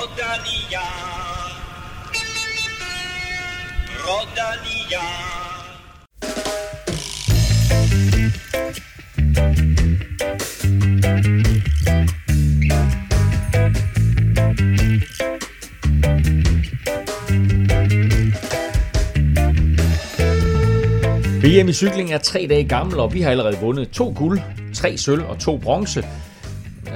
Rodalia. Rodalia. VM i cykling er tre dage gammel, og vi har allerede vundet to guld, tre sølv og to bronze.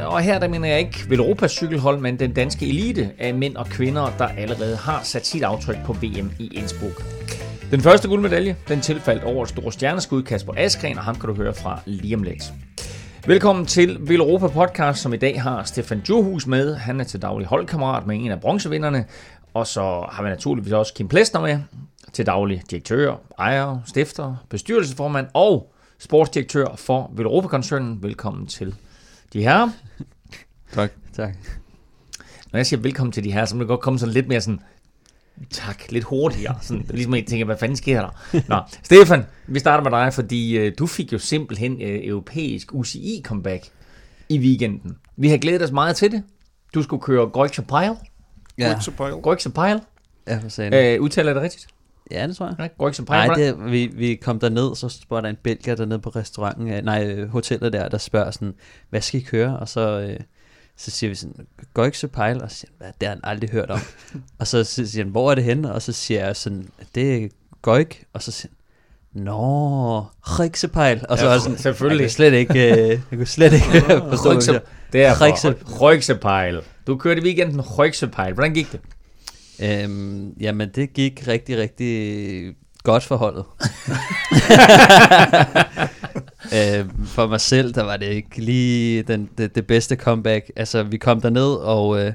Og her der mener jeg ikke Velropas cykelhold, men den danske elite af mænd og kvinder, der allerede har sat sit aftryk på VM i Innsbruck. Den første guldmedalje, den tilfaldt over store stjerneskud Kasper Askren, og ham kan du høre fra lige om lidt. Velkommen til Velropa Podcast, som i dag har Stefan Johus med. Han er til daglig holdkammerat med en af bronzevinderne. Og så har vi naturligvis også Kim Plesner med, til daglig direktør, ejer, stifter, bestyrelsesformand og sportsdirektør for Velropa-koncernen. Velkommen til de her. Tak. Tak. Når jeg siger velkommen til de her, så må det godt komme sådan lidt mere sådan, tak, lidt hurtigere. Sådan, ligesom jeg tænker, hvad fanden sker der? Nå, Stefan, vi starter med dig, fordi øh, du fik jo simpelthen øh, europæisk UCI-comeback i weekenden. Vi har glædet os meget til det. Du skulle køre Pile. Ja, Goikse Pile. ja for sagen. Øh, udtaler jeg det rigtigt? Ja, det tror jeg. Ja, Goikse Pile. Nej, Hvordan- det, vi, vi kom derned, så spurgte der en belgier dernede på restauranten, øh, nej, øh, hotellet der, der spørger sådan, hvad skal I køre? Og så, øh, så siger vi sådan, Goikse Pile, og så siger han, hvad, det har han aldrig hørt om. og så siger han, hvor er det henne? Og så siger jeg sådan, det er Goik, og så siger han, Nå, Riksepejl. Og så Ja, var sådan, selvfølgelig. Jeg kunne slet ikke, øh, jeg kunne slet ikke forstå, Røgse, jeg det er Røgsepejl. Du kørte i weekenden Røgsepejl. Hvordan gik det? Øhm, jamen, det gik rigtig, rigtig godt for holdet. øhm, for mig selv, der var det ikke lige den, det, det bedste comeback. Altså, vi kom derned, og øh,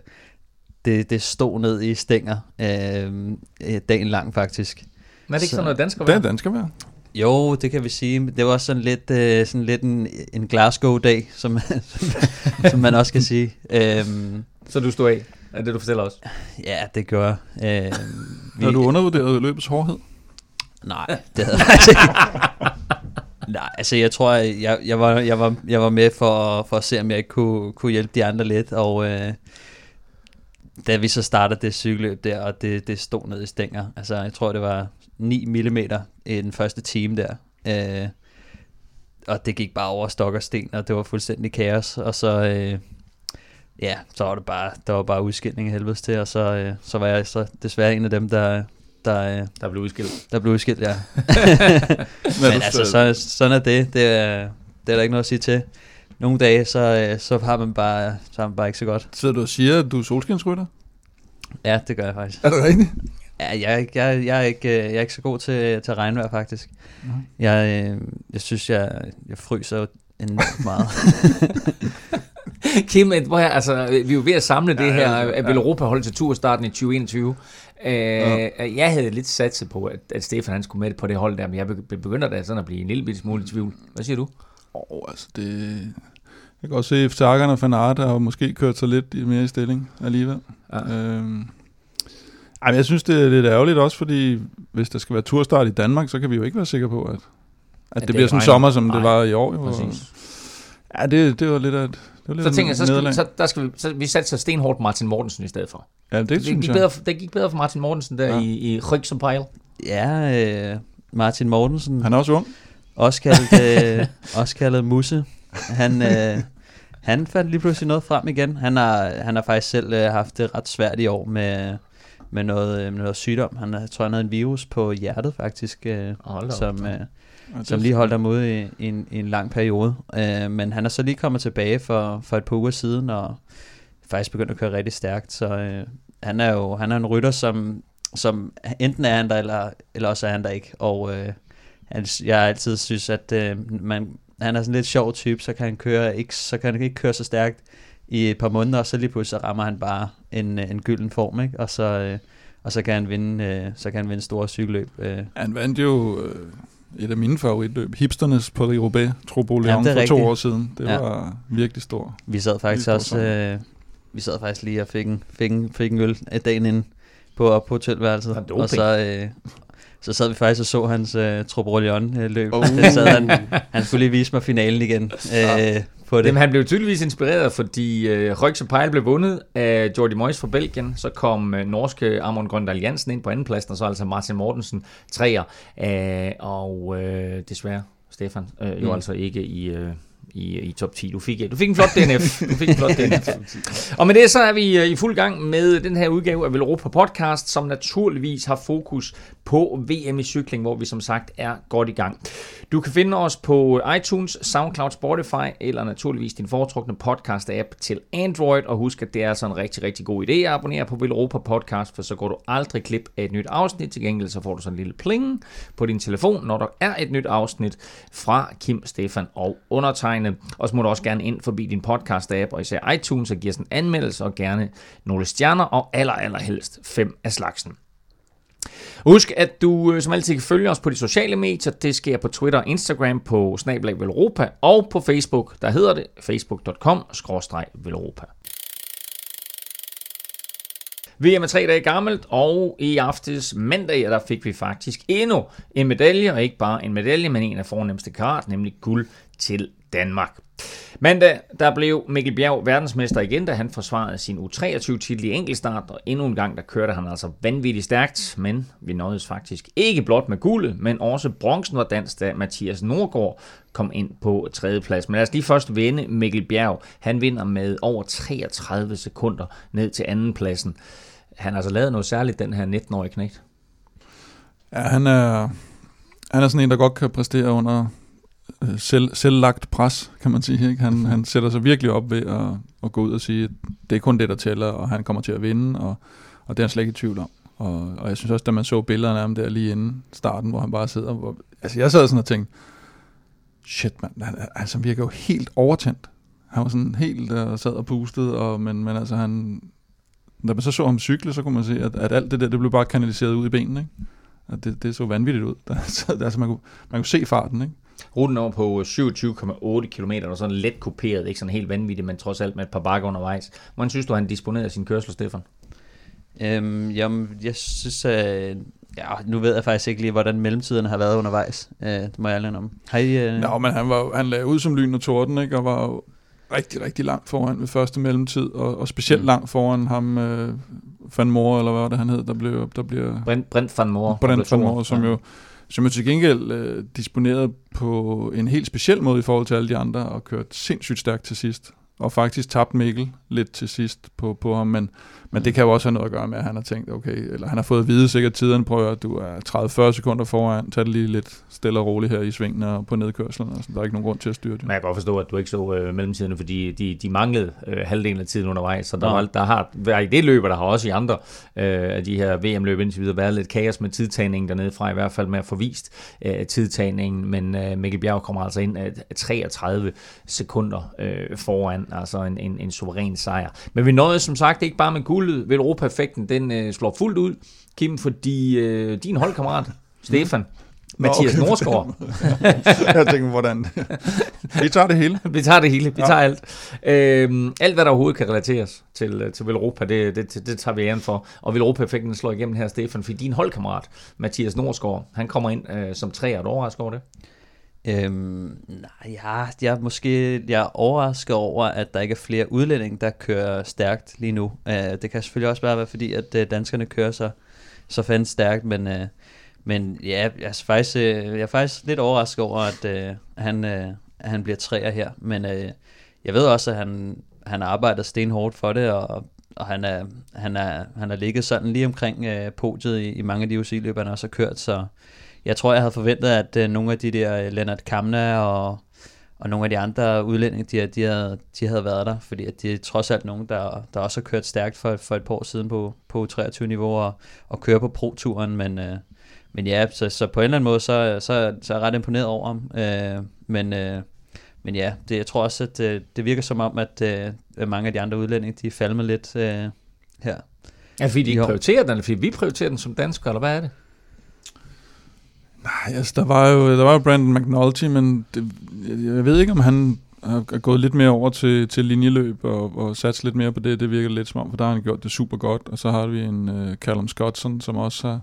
det, det stod ned i stænger øh, øh, dagen lang, faktisk. Men er det ikke Så- sådan noget dansk at Det er dansker være. Jo, det kan vi sige. Det var sådan lidt, øh, sådan lidt en, en Glasgow-dag, som, som, som man også kan sige. Øhm, Så du stod af, er det du fortæller os? ja, det gør jeg. Øhm, Har du undervurderet løbets hårdhed? Nej, det havde jeg ikke. Nej, altså jeg tror, jeg, jeg, var, jeg, var, jeg var med for, for at se, om jeg ikke kunne, kunne hjælpe de andre lidt, og øh, da vi så startede det cykelløb der, og det, det stod ned i stænger, altså jeg tror, det var 9 mm i den første time der, øh, og det gik bare over stok og sten, og det var fuldstændig kaos, og så, øh, ja, så var det bare, der var bare udskilning i helvedes til, og så, øh, så var jeg så desværre en af dem, der, der, øh, Der blev udskilt. der blev udskilt, ja. Men du- altså, så, sådan er det. Det er, det er der ikke noget at sige til. Nogle dage, så, øh, så har man bare, så har man bare ikke så godt. Sidder du og siger, at du er solskinsrytter? Ja, det gør jeg faktisk. Er det rigtigt? Ja, jeg, jeg, jeg, er ikke, øh, jeg er ikke så god til, til regnvejr, faktisk. Jeg, øh, jeg synes, jeg, jeg fryser enormt meget. Kim, hvor er, altså, vi er jo ved at samle det Ja, her, ja, at ja. Europa holdt til turstarten i 2021. Øh, Jeg havde lidt satset på, at, at Stefan han skulle med på det hold der, men jeg begy- begynder da sådan at blive en lille bitte smule i tvivl. Hvad siger du? Åh, oh, altså det... Jeg kan også se, at Sagan og Van Aert har måske kørt sig lidt mere i stilling alligevel. Ja. Øhm. Ej, men jeg synes, det er lidt ærgerligt også, fordi hvis der skal være turstart i Danmark, så kan vi jo ikke være sikre på, at, at det det, det bliver sådan en sommer, som Nej, det var i år. Jo. Ja, det, det var lidt af et, det var lidt Så tænker jeg, så, skal, vi- så, der skal vi, så vi satte så stenhårdt på Martin Mortensen i stedet for. Ja, det, Det, det synes gik jeg. bedre, for- det gik bedre for Martin Mortensen der Ja. i, i Rygsenpejl. ja, øh, Martin Mortensen, Han er også ung. også kaldet, øh, også kaldet Musse. Han, øh, han fandt lige pludselig noget frem igen. Han har, han har faktisk selv øh, haft det ret svært i år med, med, noget, øh, med noget sygdom. Han har- tror, han havde en virus på hjertet faktisk, øh, som, øh, Ja, som lige holdt ham ude i, en, i en lang periode. Øh, men han er så lige kommet tilbage for, for et par uger siden, og faktisk begyndt at køre rigtig stærkt. Så øh, han er jo han er en rytter, som, som enten er han der, eller, eller også er han der ikke. Og øh, han, jeg har altid synes, at øh, man, han er sådan lidt sjov type, så kan han køre ikke, så kan han ikke køre så stærkt i et par måneder, og så lige pludselig rammer han bare en, øh, en gylden form, ikke? Og så, øh, og så kan han vinde, øh, så kan han vinde store cykelløb. Øh. Han vandt jo øh, et af mine favoritløb, Hipsternes på Roubaix, Trobo Leon, er for to rigtigt. år siden. Det Ja. var virkelig stor. Vi sad faktisk også, øh, vi sad faktisk lige og fik en, fik en, fik en øl af dagen inden på, op på hotelværelset. Og så, øh, så sad vi faktisk og så hans øh, Trobrolion øh, løb. Oh. Uh. Det sad han, han skulle lige vise mig finalen igen. Øh, på det. Jamen, han blev tydeligvis inspireret, fordi øh, Røgs Pejl blev vundet af Jordi Moyes fra Belgien. Så kom øh, norske Amon Grøndal Jansen ind på andenpladsen, og så altså Martin Mortensen træer. Øh, og øh, desværre Stefan øh, jo mm. altså ikke i... Øh, i, i top 10. Du fik, du fik en flot DNF. Du fik en flot DNF. og med det så er vi øh, i fuld gang med den her udgave af Velropa Podcast, som naturligvis har fokus på VM i cykling, hvor vi som sagt er godt i gang. Du kan finde os på iTunes, SoundCloud, Spotify eller naturligvis din foretrukne podcast-app til Android. Og husk, at det er altså en rigtig, rigtig god idé at abonnere på Velropa Podcast, for så går du aldrig klip af et nyt afsnit. Til gengæld så får du sådan en lille pling på din telefon, når der er et nyt afsnit fra Kim, Stefan og undertegnet. Og så må du også gerne ind forbi din podcast-app, og især iTunes, og give os en anmeldelse og gerne nogle stjerner, og aller, aller helst fem af slagsen. Husk, at du øh, som altid kan følge os på de sociale medier. Det sker på Twitter og Instagram på Snablag Velropa, og på Facebook, der hedder det facebook.com-velropa. VM er tre dage gammelt, og i aftes mandag, der fik vi faktisk endnu en medalje, og ikke bare en medalje, men en af fornemmeste kart, nemlig guld til Danmark. Mandag, der blev Mikkel Bjerg verdensmester igen, da han forsvarede sin U23-titel i enkeltstart, og endnu en gang, der kørte han altså vanvittigt stærkt, men vi nåedes faktisk ikke blot med guldet, men også bronzen var dansk, da Mathias Nordgaard kom ind på tredjeplads. Men lad os lige først vende Mikkel Bjerg. Han vinder med over 33 sekunder ned til andenpladsen. Han har altså lavet noget særligt, den her 19-årige knægt. Ja, han er, han er sådan en, der godt kan præstere under selv, selvlagt pres, kan man sige. Ikke? Han, han sætter sig virkelig op ved at, at gå ud og sige, at det er kun det, der tæller, og han kommer til at vinde, og, og det er han slet ikke i tvivl om. Og, og jeg synes også, da man så billederne af ham der lige inden starten, hvor han bare sidder, hvor, altså jeg sad sådan og tænkte, shit mand, han, altså, han virker jo helt overtændt. Han var sådan helt uh, sad og pustet, og, men, men altså han, da man så så ham cykle, så kunne man se, at, at alt det der, det blev bare kanaliseret ud i benene, ikke? At det, det så vanvittigt ud. altså man kunne, man kunne se farten, ikke? Ruten over på 27,8 km, og sådan let kuperet, ikke sådan helt vanvittigt, men trods alt med et par bakker undervejs. Hvordan synes du, han disponerede sin kørsel, Stefan? Øhm, jamen, jeg synes, øh, ja, nu ved jeg faktisk ikke lige, hvordan mellemtiderne har været undervejs. Øh, det må jeg aldrig om. Har I, øh... Nå, men han, var, han lagde ud som lyn og torden, ikke, og var jo rigtig, rigtig langt foran ved første mellemtid, og, og specielt mm. langt foran ham, øh, Van Moor, eller hvad var det, han hed, der blev... Der bliver, Brent, Brent Van Moor. Brent Van Moor, som ja. jo som jo til gengæld øh, disponerede på en helt speciel måde i forhold til alle de andre, og kørte sindssygt stærkt til sidst. Og faktisk tabte Mikkel lidt til sidst på, på ham, men men det kan jo også have noget at gøre med, at han har tænkt, okay, eller han har fået at vide sikkert tiden, prøver at du er 30-40 sekunder foran, tag det lige lidt stille og roligt her i svingene og på nedkørslen, altså, der er ikke nogen grund til at styre det. Men jeg kan godt forstå, at du ikke så øh, mellemtiderne, fordi de, de manglede øh, halvdelen af tiden undervejs, så der, ja. der har været i det løb, der har også i andre øh, af de her VM-løb indtil videre været lidt kaos med tidtagningen dernede fra, i hvert fald med at få vist øh, tidtagningen, men øh, Mikkel Bjerg kommer altså ind af 33 sekunder øh, foran, altså en, en, en suveræn sejr. Men vi nåede som sagt ikke bare med guld, guldet ved Europa-effekten, den øh, slår fuldt ud, Kim, fordi øh, din holdkammerat, Stefan, Mathias okay. Norsgaard. jeg tænker, hvordan? vi tager det hele. vi tager det hele. Vi ja. tager alt. Øhm, alt, hvad der overhovedet kan relateres til, øh, til Velropa, det, det, det, det tager vi æren for. Og Velropa-effekten slår igennem her, Stefan, fordi din holdkammerat, Mathias Norsgaard, han kommer ind øh, som tre. Er du overrasket over det? Øhm, nej, ja, jeg er måske jeg er overrasket over, at der ikke er flere udlændinge, der kører stærkt lige nu. Øh, det kan selvfølgelig også bare være fordi, at øh, danskerne kører så, så fandme stærkt, men, øh, men ja, jeg er, faktisk, øh, jeg er faktisk lidt overrasket over, at øh, han, øh, han bliver træer her. Men øh, jeg ved også, at han, han arbejder stenhårdt for det, og, og han, er, han, er, han er ligget sådan lige omkring øh, podiet i, i mange af de UCI-løb, han også har kørt, så jeg tror, jeg havde forventet, at øh, nogle af de der øh, Leonard Kamna og, og nogle af de andre udlændinge, de, de, havde, de havde været der, fordi at de er trods alt nogen, der, der også har kørt stærkt for, for et par år siden på, på 23-niveau og, og kører på pro-turen, men, øh, men ja, så, så på en eller anden måde, så, så, så er jeg ret imponeret over ham, øh, men, øh, men ja, det, jeg tror også, at det, det virker som om, at øh, mange af de andre udlændinge, de falmer lidt øh, her. Ja, fordi de ikke prioriterer den, fordi vi prioriterer den som danskere, eller hvad er det? Nej, altså, der var jo, der var jo Brandon McNulty, men det, jeg, jeg ved ikke, om han er gået lidt mere over til, til linjeløb og, og sat lidt mere på det. Det virker lidt som om, for der har han gjort det super godt. Og så har vi en uh, Callum Scottson, som også har,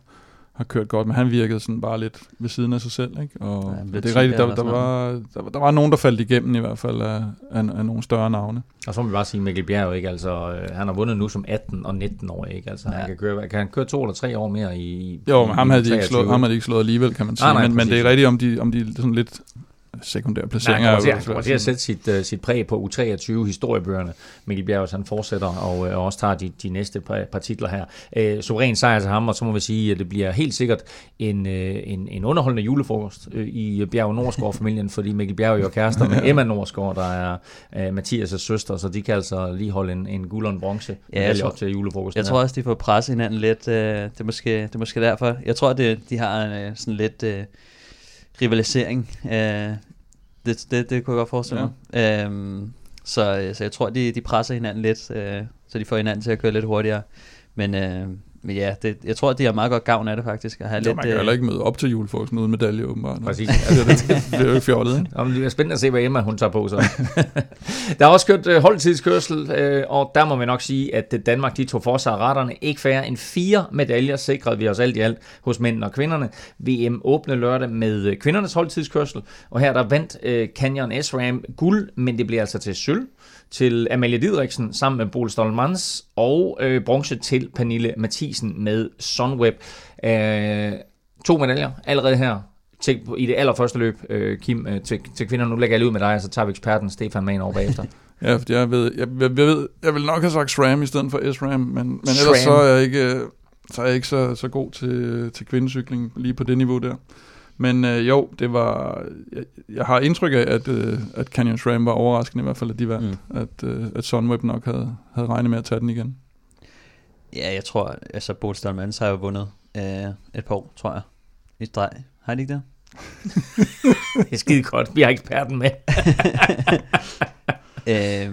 har kørt godt, men han virkede sådan bare lidt ved siden af sig selv, ikke? Og Ja, det er rigtigt, der, der, var, der, var- der var nogen, der faldt igennem i hvert fald af, af, af nogle større navne. Og så må vi bare sige, Mikkel Bjerg, ikke? Altså, øh, han har vundet nu som 18 og 19 år, ikke? Altså, ja. Han kan køre, kan han køre to eller tre år mere i... Jo, men ham havde de ikke 23? slået, ham havde de ikke slået alligevel, kan man sige. Nej, nej, men, men det er rigtigt, om de, om de sådan lidt sekundære Nej, placeringer. er jo han kommer til at sætte sit, uh, sit præg på U23 historiebøgerne. Mikkel Bjerg, han fortsætter og, uh, også tager de, de næste par, titler her. Uh, suveræn sejr til ham, og så må vi sige, at det bliver helt sikkert en, uh, en, en underholdende julefrokost uh, i Bjerg Nordsgaard-familien, fordi Mikkel Bjerg er jo kærester med Emma Nordsgaard, der er uh, Mathias' søster, så de kan altså lige holde en, en guld og en bronze Ja, tror- op til julefrokosten. Jeg tror også, de får presset hinanden lidt. Øh, det, er måske, det er måske derfor. Jeg tror, det, de har øh, sådan lidt øh, rivalisering. Øh, det, det, det kunne jeg godt forestille mig. Øhm, så, øh, så jeg tror, de, de presser hinanden lidt, øh, så de får hinanden til at køre lidt hurtigere. Men, øh, men ja, det, jeg tror, de har meget godt gavn af det faktisk. At have Jo, lidt, man kan øh, heller ikke møde op til julefrokosten uden medalje, åbenbart. Præcis. Altså, det, det bliver jo ikke fjollet, ikke? Om det bliver spændende at se, hvad Emma hun tager på så. der er også kørt øh, holdtidskørsel, øh, og der må vi nok sige, at øh, Danmark de tog for sig af retterne. Ikke færre end fire medaljer sikrede vi os alt i alt hos mændene og kvinderne. VM åbne lørdag med øh, kvindernes holdtidskørsel, og her der vandt øh, Canyon S-Ram guld, men det bliver altså til sølv til Amalie Didriksen sammen med Bol Stolmans, og øh, bronze til Pernille Mathisen med Sunweb. Øh, to medaljer allerede her til, i det allerførste løb, øh, Kim, øh, til, til kvinder. Nu lægger jeg lige ud med dig, og så tager vi eksperten Stefan med over bagefter. Ja, fordi jeg ved, jeg, jeg, jeg, ved, jeg vil nok have sagt SRAM i stedet for SRAM, men, men ellers SRAM. så er jeg ikke, øh, så, er jeg ikke så, så god til, til kvindecykling lige på det niveau der. Men øh, jo, det var, jeg, jeg har indtryk af, at, øh, at Canyon SRAM var overraskende i hvert fald, at de vandt. Mm. At, øh, at Sunweb nok havde, havde regnet med at tage den igen. Ja, jeg tror, altså Bolt Stolmans har jo vundet øh, et par år, tror jeg. I streg. Har de ikke det? det er skide godt, vi har eksperten med. Øh, jeg, Jeg,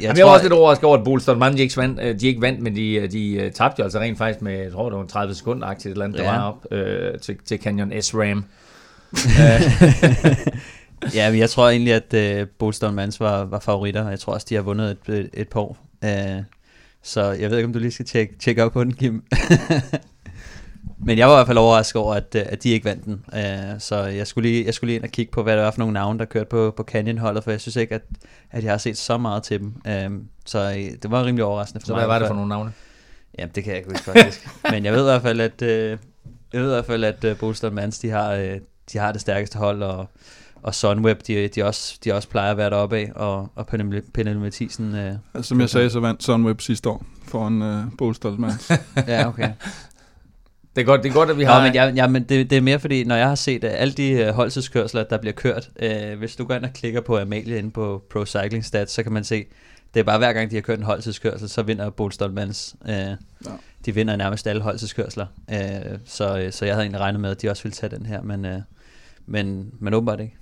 jeg tror, var også lidt overrasket over, at Bolston Man, de ikke vandt, øh, de ikke vandt men de, øh, de øh, tabte jo altså rent faktisk med, jeg tror det var 30 sekunder aktivt eller andet, der Ja. var op øh, til, til Canyon S-Ram. ja, men jeg tror egentlig, at øh, Bolston Mans var, var favoritter, og jeg tror også, de har vundet et, et, et par år. Øh, så jeg ved ikke, om du lige skal tjekke, tjekke op på den, Kim. men jeg var i hvert fald overrasket over, at, øh, at de ikke vandt den. Øh, så jeg skulle, lige, jeg skulle lige ind og kigge på, hvad det var for nogle navne, der kørte på, på Canyon-holdet, for jeg synes ikke, at, at jeg har set så meget til dem. Øh, så det var rimelig overraskende for Så mig. hvad i var det for nogle navne? Jamen, det kan jeg ikke huske faktisk. Men jeg ved i hvert fald, at, øh, jeg ved i hvert fald, at øh, Bolston Mans, de har, øh, de har det stærkeste hold, og, og Sunweb, de, de, også, de også plejer at være deroppe af, og, og Pernille, Pernille Mathisen, øh, Altså, som jeg sagde, så vandt Sunweb sidste år foran øh, Bolstolmans. ja, okay. Det er godt, det er godt at vi Nå, har... men, jeg, ja, men det, det er mere fordi, når jeg har set uh, alle de uh, holdtidskørsler, der bliver kørt, uh, hvis du går ind og klikker på Amalie inde på Pro Cycling Stats, så kan man se, det er bare hver gang, de har kørt en holdtidskørsel, så vinder Bolt Stolmans. Uh, ja. De vinder nærmest alle holdtidskørsler. Uh, så, uh, så jeg havde egentlig regnet med, at de også ville tage den her, men, uh, men, men åbenbart ikke.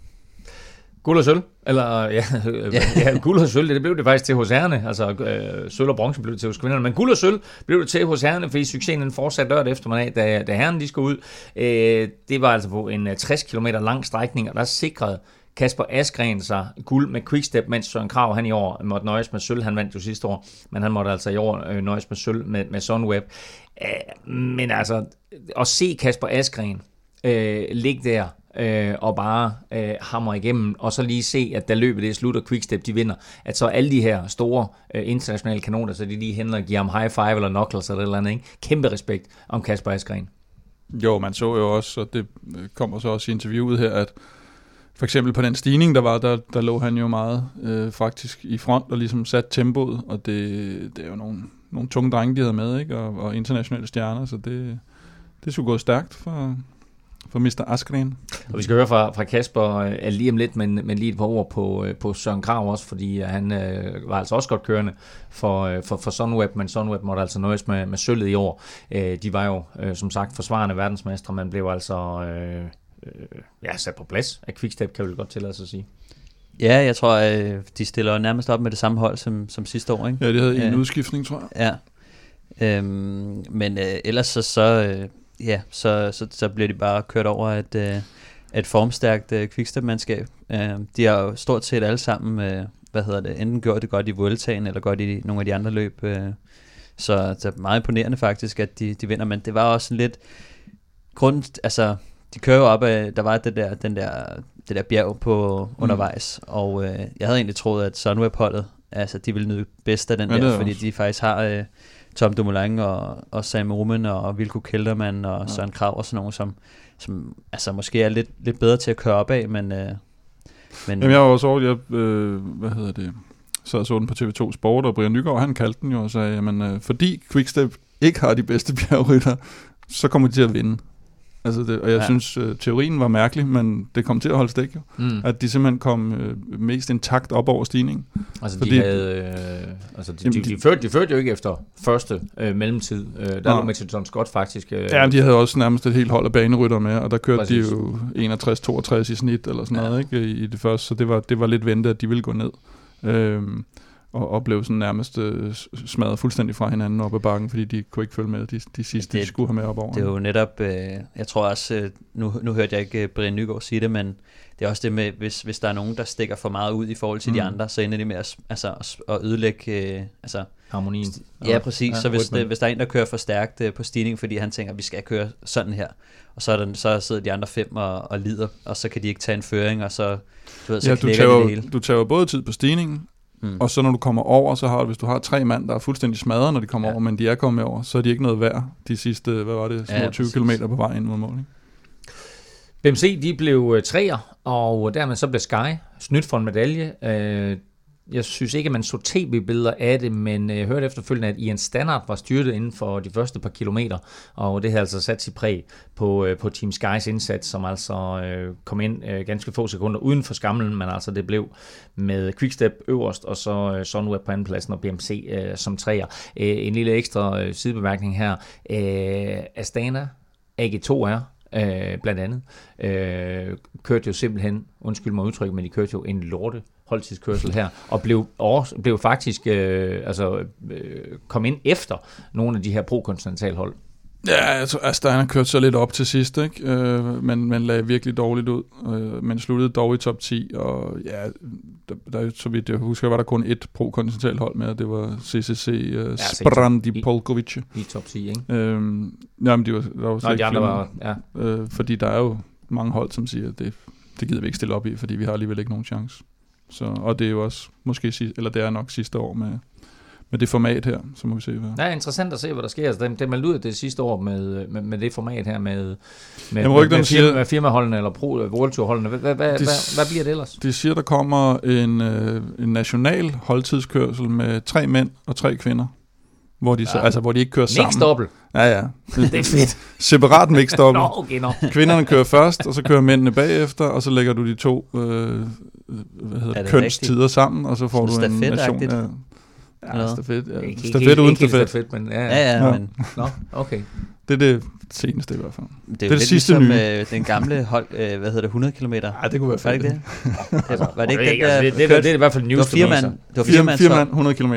Guld og sølv, eller ja, ja. ja guld og sølv, det blev det faktisk til hos herrene, altså øh, sølv og bronze blev det til hos kvinderne, men guld og sølv blev det til hos herrene, fordi succesen den fortsatte lørdag eftermiddag, da, da herrene de skulle ud. Øh, det var altså på en øh, 60 km lang strækning, og der sikrede Kasper Askren sig guld med quickstep, mens Søren Krav han i år måtte nøjes med sølv. Han vandt jo sidste år, men han måtte altså i år øh, nøjes med sølv med, med Sunweb. Øh, men altså, at se Kasper Askren øh, ligge der øh, og bare øh, hammer igennem, og så lige se, at da løbet det er slut, og Quickstep de vinder, at så alle de her store øh, internationale kanoner, så de lige henter og giver ham high five eller knuckles eller et eller andet, ikke? Kæmpe respekt om Kasper Askren. Jo, man så jo også, og det øh, kommer så også i interviewet her, at for eksempel på den stigning, der var, der, der lå han jo meget øh, faktisk i front og ligesom sat tempoet, og det, det er jo nogle, nogle tunge drenge, de havde med, ikke? Og, og internationale stjerner, så det, det skulle gå stærkt for, for Mr. Askren. Og vi skal høre fra, fra Kasper øh, lige om lidt, men, men lige et par ord på, øh, på Søren Krav også, fordi øh, han øh, var altså også godt kørende for, øh, for, for Sunweb, men Sunweb måtte altså nøjes med, med sølvet i år. Øh, de var jo øh, som sagt forsvarende verdensmestre, men blev altså øh, øh, ja, sat på plads af Quickstep, kan vi godt tillade sig at sige. Ja, jeg tror, øh, de stiller nærmest op med det samme hold som, som sidste år, ikke? Ja, det havde en Ja. udskiftning, tror jeg. Ja. Øhm, men øh, ellers så, så, øh, ja, så, så, så bliver de bare kørt over et, øh, et formstærkt øh, quickstep-mandskab. Øh, de har jo stort set alle sammen, øh, hvad hedder det, enten gjort det godt i Vueltaen, eller godt i nogle af de andre løb. Øh, så det er meget imponerende faktisk, at de, de vinder, men det var også lidt, grunden, altså, de kører op af, der var det der, den der, det der bjerg på undervejs, mm. og øh, jeg havde egentlig troet, at Sunweb-holdet, altså de ville nyde bedst af den Ja, der, er fordi også. de faktisk har øh, Tom Dumoulin og, og Sam Rumen og Vilko Kelderman og ja. Søren Krav og sådan nogle, som, som altså måske er lidt, lidt bedre til at køre op af, men, øh, men Jamen, jeg var også over, jeg, øh, hvad hedder det, sad og så den på TV2 Sport, og Brian Nygaard, han kaldte den jo og sagde, jamen, øh, fordi Quickstep ikke har de bedste bjergrytter, så kommer de til at vinde. Altså det, og jeg Ja. synes, øh, teorien var mærkelig, men det kom til at holde stik jo. Mm. At de simpelthen kom øh, mest intakt op over stigningen. Altså, Fordi- de havde... Øh, altså, de, Jamen, de, de- de, førte, de førte jo ikke efter første øh, mellemtid. Øh, der lå Mitchelton Scott faktisk... Øh, Ja, de havde også nærmest et helt hold af banerytter med, og der kørte Præcis. de jo 61-62 i snit eller sådan Ja. noget ikke, i, det første, så det var, det var lidt ventet, at de ville gå ned. Øhm, og, og blev sådan nærmest øh, smadret fuldstændig fra hinanden op ad bakken, fordi de kunne ikke følge med de, de sidste, Det- de skulle have med op over. Det er jo netop, øh, jeg tror også, øh, nu, nu hørte jeg ikke øh, Brian Nygaard sige det, men det er også det med, hvis, hvis der er nogen, der stikker for meget ud i forhold til mm. de andre, så ender de med at, altså, at ødelægge, øh, altså, harmonien. ja præcis, ja, så hvis, det, hvis der er en, der kører for stærkt øh, på stigningen, fordi han tænker, at vi skal køre sådan her, og så, er der, så sidder de andre fem og, og lider, og så kan de ikke tage en føring, og så, du ved, så ja, ja, du de det tager, hele. du tager både tid på stigningen, Mm. og så når du kommer over, så har du, hvis du har tre mand, der er fuldstændig smadret, når de kommer Ja. over, men de er kommet over, så er de ikke noget værd de sidste, hvad var det, små Ja, ja, 20 præcis. km på vej ind mod mål. Ikke? BMC, de blev øh, treer, og dermed så blev Sky snydt for en medalje. Jeg synes ikke, at man så tv-billeder af det, men jeg hørte efterfølgende, at Ian Standard var styrtet inden for de første par kilometer, og det havde altså sat sit præg på, øh, på Team Skys indsats, som altså øh, kom ind øh, ganske få sekunder uden for skamlen, men altså det blev med Quickstep øverst, og så øh, Sunweb på andenpladsen og BMC øh, som træer. Øh, en lille ekstra øh, sidebemærkning her. Øh, Astana, AG2R, øh, blandt andet, øh, kørte jo simpelthen, undskyld mig udtryk, men de kørte jo en lorte holdtidskørsel her, og blev, over, blev faktisk øh, altså, øh, kom ind efter nogle af de her pro-kontinentalhold. Ja, altså Astana kørte så lidt op til sidst, ikke? Øh, men, men lagde virkelig dårligt ud, øh, men sluttede dog i top 10, og ja, der, der, så vidt jeg husker, var der kun et pro-kontinentalt hold med, og det var CCC uh, ja, i- Sprandi i- Polkovic. I top 10, ikke? Øhm, jamen, de var, der var Nå, de andre var, ja. øh, fordi der er jo mange hold, som siger, at det, det gider vi ikke stille op i, fordi vi har alligevel ikke nogen chance. Så, og det er jo også måske, eller det er nok sidste år med, med det format her, så må vi se, hvad, Ja, interessant at se, hvad der sker. Altså, det, det meldte ud det sidste år med, med, med det format her med, med, Jamen, med, med, firma, med firmaholdene eller pro, World Tour holdene. Hvad, hvad, De- hvad, hvad bliver det ellers? De siger, der kommer en, øh, en national holdtidskørsel med tre mænd og tre kvinder. Hvor de, så, Ja. altså, hvor de ikke kører sammen. Mixed dobbelt. Ja, ja. Det er fedt. Separat mixed dobbelt. Nå, okay, nå. Kvinderne kører først, og så kører mændene bagefter, og så lægger du de to øh, hvad hedder Er det, det kønstider sammen, og så får Sådan du en nation. stafetagtigt? Ja, stafet, ja. Ikke- ikke- stafet uden ikke helt stafet. stafet, men ja, Ja, ja, Ja. men Nå, okay. Det er det seneste i hvert fald. det er, det jo lidt sidste ligesom nye. øh, den gamle hold, øh, hvad hedder det, 100 km. Ja, det kunne være Var det ikke det? det var, var det ikke den altså, der, det, det, det, det, er i hvert fald det var news fire for mig, mand, så. det var fire, Fire, mand, fire mand, 100 km.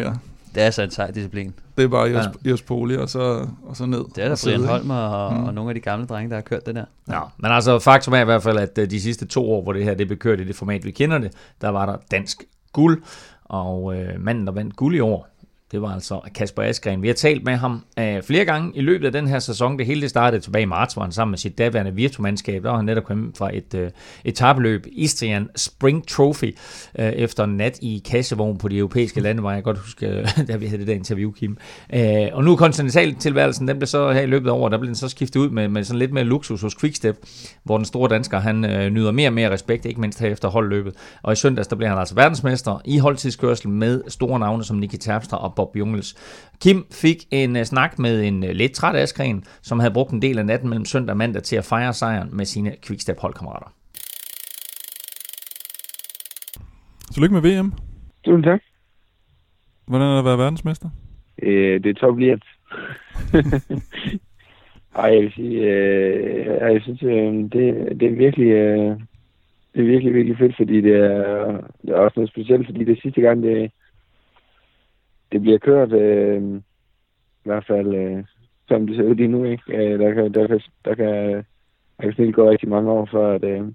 Det er så en sej disciplin. Det er bare Ios, Ja. Poli, og så, og så ned. Det er der Brian? Holmer og, Mm. og nogle af de gamle drenge, der har kørt det der. Ja, men altså faktum er i hvert fald, at øh, de sidste to år, hvor det her det blev kørt i det format, vi kender det, der var der dansk guld, og øh, manden, der vandt guld i år, det var altså Kasper Askren. Vi har talt med ham øh, flere gange i løbet af den her sæson. Det hele det startede tilbage i marts, hvor han sammen med sit daværende virtumandskab, der var han netop kommet fra et øh, etabeløb, Istrian Spring Trophy, øh, efter en nat i kassevogn på de europæiske landeveje. Jeg kan godt huske, øh, da vi havde det der interview, Kim. Øh, og nu kontinentaltilværelsen, den blev så her i løbet af året, der blev den så skiftet ud med, med sådan lidt mere luksus hos Quickstep, hvor den store dansker, han øh, nyder mere og mere respekt, ikke mindst her efter holdløbet. Og i søndags, der blev han altså verdensmester i holdtidskørsel med store navne som Nicky Terpstra og Bob Jungels. Kim fik en uh, snak med en uh, lidt træt Askren, som havde brugt en del af natten mellem søndag og mandag til at fejre sejren med sine Quickstep holdkammerater. Tillykke med VM. Tusind tak. Hvordan er det at være verdensmester? Øh, det er top lige Ej, jeg vil sige, øh, jeg synes, øh, det, det er virkelig, øh, det er virkelig, virkelig fedt, fordi det er, det er også noget specielt, fordi det er sidste gang, det, det bliver kørt, øh, i hvert fald, øh, som det ser ud lige nu, ikke? Øh, der, kan, der, kan, der, kan, der kan snart gå rigtig mange år, før at, øh,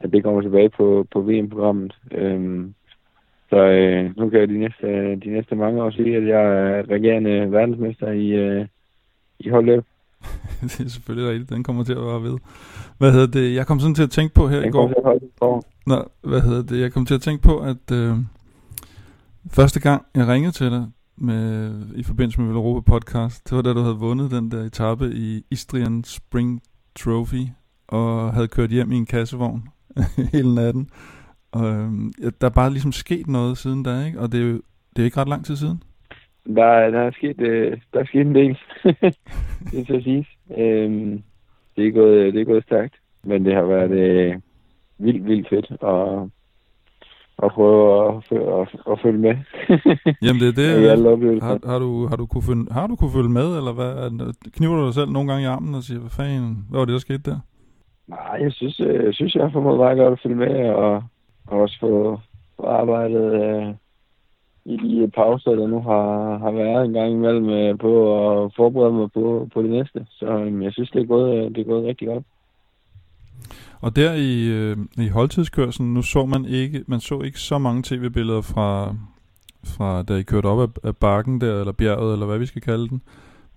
at det kommer tilbage på, på VM-programmet. Øh, så øh, nu kan jeg de næste, de næste mange år sige, at jeg er regerende verdensmester i, øh, i holdløb. det er selvfølgelig rigtigt, den kommer til at være ved. Hvad hedder det? Jeg kom sådan til at tænke på her Den i går. til at holde på. Nå, hvad hedder det? Jeg kom til at tænke på, at øh, første gang, jeg ringede til dig med, i forbindelse med Europa podcast, det var da du havde vundet den der etape i Istrian Spring Trophy, og havde kørt hjem i en kassevogn hele natten. Og øhm, ja, der er bare ligesom sket noget siden da, ikke? Og det er jo det er ikke ret lang tid siden. Der, der, er sket, øh, der er sket en del. det skal siges. Øhm, det, er gået, det er gået stærkt. Men det har været øh, vildt, vildt fedt og at prøve at, at, at følge med. Jamen det er det. I alle oplevelser. Har, har, du, har, du kunne følge, har du kunne følge med, eller hvad? Kniver du dig selv nogle gange i armen og siger, hvad fanden, hvad var det, der skete der? Nej, jeg synes, øh, jeg, synes, jeg har formået meget godt at følge med, og, og også få, få arbejdet øh, i de pauser, der nu har, har været en gang imellem øh, på at forberede mig på, på det næste. Så øh, jeg synes, det er gået, øh, det er gået rigtig godt. Og der i, øh, i holdtidskørselen, nu så man ikke, man så ikke så mange tv-billeder fra, fra da I kørte op af, af bakken der, eller bjerget, eller hvad vi skal kalde den.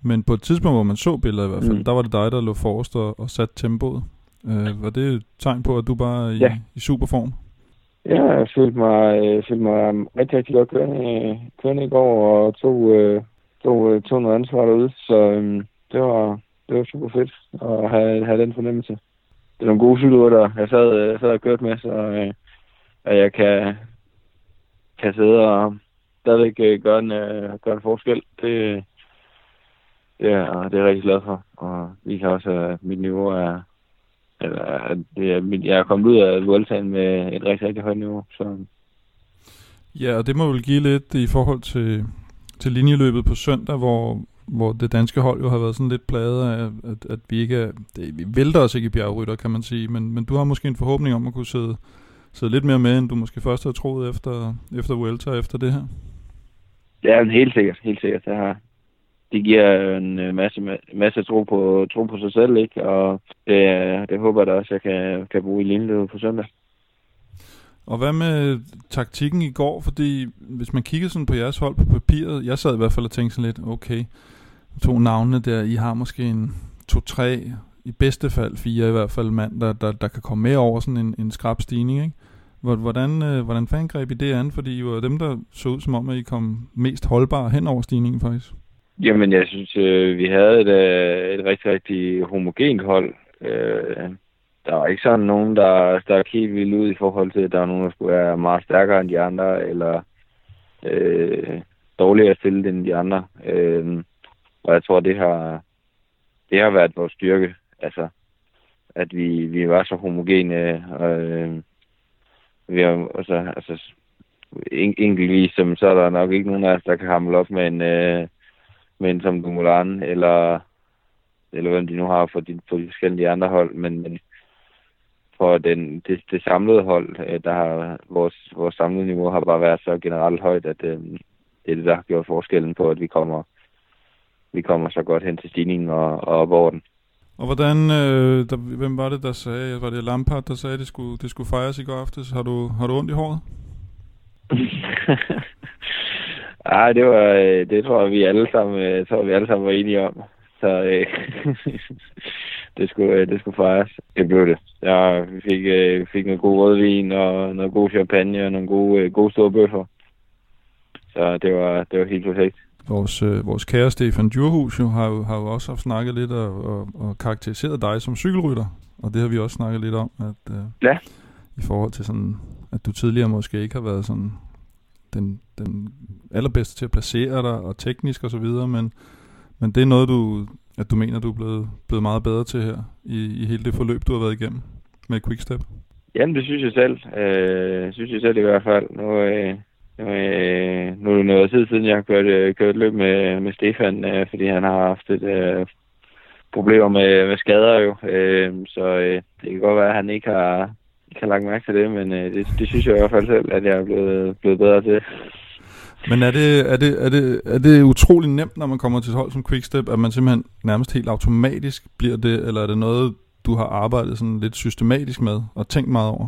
Men på et tidspunkt, hvor man så billeder i hvert fald, mm. der var det dig, der lå forrest og, og satte tempoet. Øh, var det et tegn på, at du bare er i, Ja. i superform? Ja, jeg følte mig, øh, følte mig rigtig, rigtig godt kørende, kørende i går, og tog, øh, tog, øh, tog noget ansvar derude. Så øh, det, var, det var super fedt at have, have den fornemmelse. Det er nogle gode cykelrytter, jeg sad, jeg sad og kørt med, så øh, at jeg kan, kan sidde og stadigvæk øh, gøre en, øh, gøre en forskel. Det, det, er, det er jeg rigtig glad for. Og vi kan også, at mit niveau er, eller, at det er, mit, jeg er kommet ud af Vueltaen med et rigtig, rigtig højt niveau. Så Ja, og det må vel give lidt i forhold til, til linjeløbet på søndag, hvor, hvor det danske hold jo har været sådan lidt plaget af, at, at vi ikke er, det, vi vælter os ikke i bjergrytter, kan man sige, men, men du har måske en forhåbning om at kunne sidde, sidde lidt mere med, end du måske først havde troet efter, efter Vuelta efter det her. ja, men helt sikkert, helt sikkert. Det, har, det giver en øh, masse, masse tro, på, tro på sig selv, ikke? Og det, det håber jeg da også, jeg kan, kan bruge i linjeløbet på søndag. Og hvad med taktikken i går? Fordi hvis man kigger sådan på jeres hold på papiret, jeg sad i hvert fald og tænkte sådan lidt, okay, to navnene der, I har måske en to-tre, i bedste fald fire i hvert fald mand, der, der, der kan komme med over sådan en, en skrab stigning, ikke? Hvor- Hvordan, øh, hvordan fanden greb I det an? Fordi I var dem, der så ud som om, at I kom mest holdbare hen over stigningen faktisk. Jamen, jeg synes, øh, vi havde et, øh, et rigtig, rigtig homogent hold. Øh, der var ikke sådan nogen, der stak helt vildt ud i forhold til, at der var nogen, der skulle være meget stærkere end de andre, eller øh, dårligere stillet end de andre. Øh, og jeg tror, det har, det har været vores styrke. Altså, at vi, vi var så homogene. Og, øh, vi har, altså, altså, en, enkeltvis, som, så er der nok ikke nogen af os, der kan hamle op med en... Øh, men som Dumoulin, eller, eller hvem de nu har for de, for de forskellige andre hold, men, men for den, det, det samlede hold, øh, der har vores, vores samlede niveau har bare været så generelt højt, at øh, det er det, der har gjort forskellen på, at vi kommer, vi kommer så godt hen til stigningen og, og op over den. Og hvordan, øh, der, hvem var det, der sagde, var det Lampard, der sagde, at det skulle, det skulle fejres i går aftes? Har du, har du ondt i håret? Ej, det var, øh, det tror jeg, vi alle sammen, øh, tror jeg, vi alle sammen var enige om. Så øh, det, skulle, øh, det skulle fejres. Det blev det. Ja, vi fik, øh, fik noget god rødvin og noget god champagne og nogle gode, øh, gode store bøffer. Så det var, det var helt perfekt. Vores, øh, vores kære Stefan Djurhus jo, har, jo, har jo også haft snakket lidt og, og, og karakteriseret dig som cykelrytter. Og det har vi også snakket lidt om, at øh, Ja. i forhold til sådan, at du tidligere måske ikke har været sådan den, den allerbedste til at placere dig og teknisk og så videre, men, men det er noget, du, at du mener, du er blevet, blevet meget bedre til her i, i hele det forløb, du har været igennem med Quickstep. Jamen, det synes jeg selv. Øh, synes jeg selv i hvert fald. Nu, øh, øh, nu er det noget tid siden, jeg har kørt, øh, kørt løb med, med Stefan, øh, fordi han har haft et øh, problemer med, med skader jo. Øh, så øh, det kan godt være, at han ikke har, ikke har lagt mærke til det, men øh, det, det synes jeg i hvert fald selv, at jeg er blevet, blevet bedre til. Men er det, er, det, er, det, er det utrolig nemt, når man kommer til et hold som Quickstep, at man simpelthen nærmest helt automatisk bliver det, eller er det noget, du har arbejdet sådan lidt systematisk med og tænkt meget over?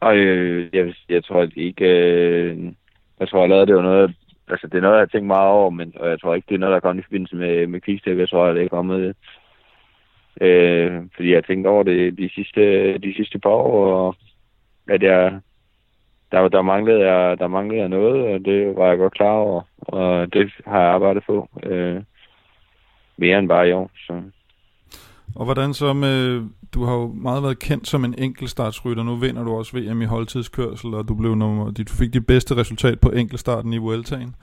Og øh, jeg, jeg tror at ikke... Øh, jeg tror allerede, det var noget... Altså, det er noget, jeg har tænkt meget over, men og jeg tror ikke, det er noget, der er kommet i forbindelse med, med Quickstep. Jeg tror, at det er kommet Øh, fordi jeg tænkte over det de sidste, de sidste par år, og at jeg, der, der, manglede jeg, der manglede jeg noget, og det var jeg godt klar over, og det har jeg arbejdet på øh, mere end bare i år. Så. Og hvordan så med, du har jo meget været kendt som en enkeltstartsrytter, nu vinder du også VM i holdtidskørsel, og du, blev nummer, du fik dit bedste resultat på enkeltstarten i Vueltaen.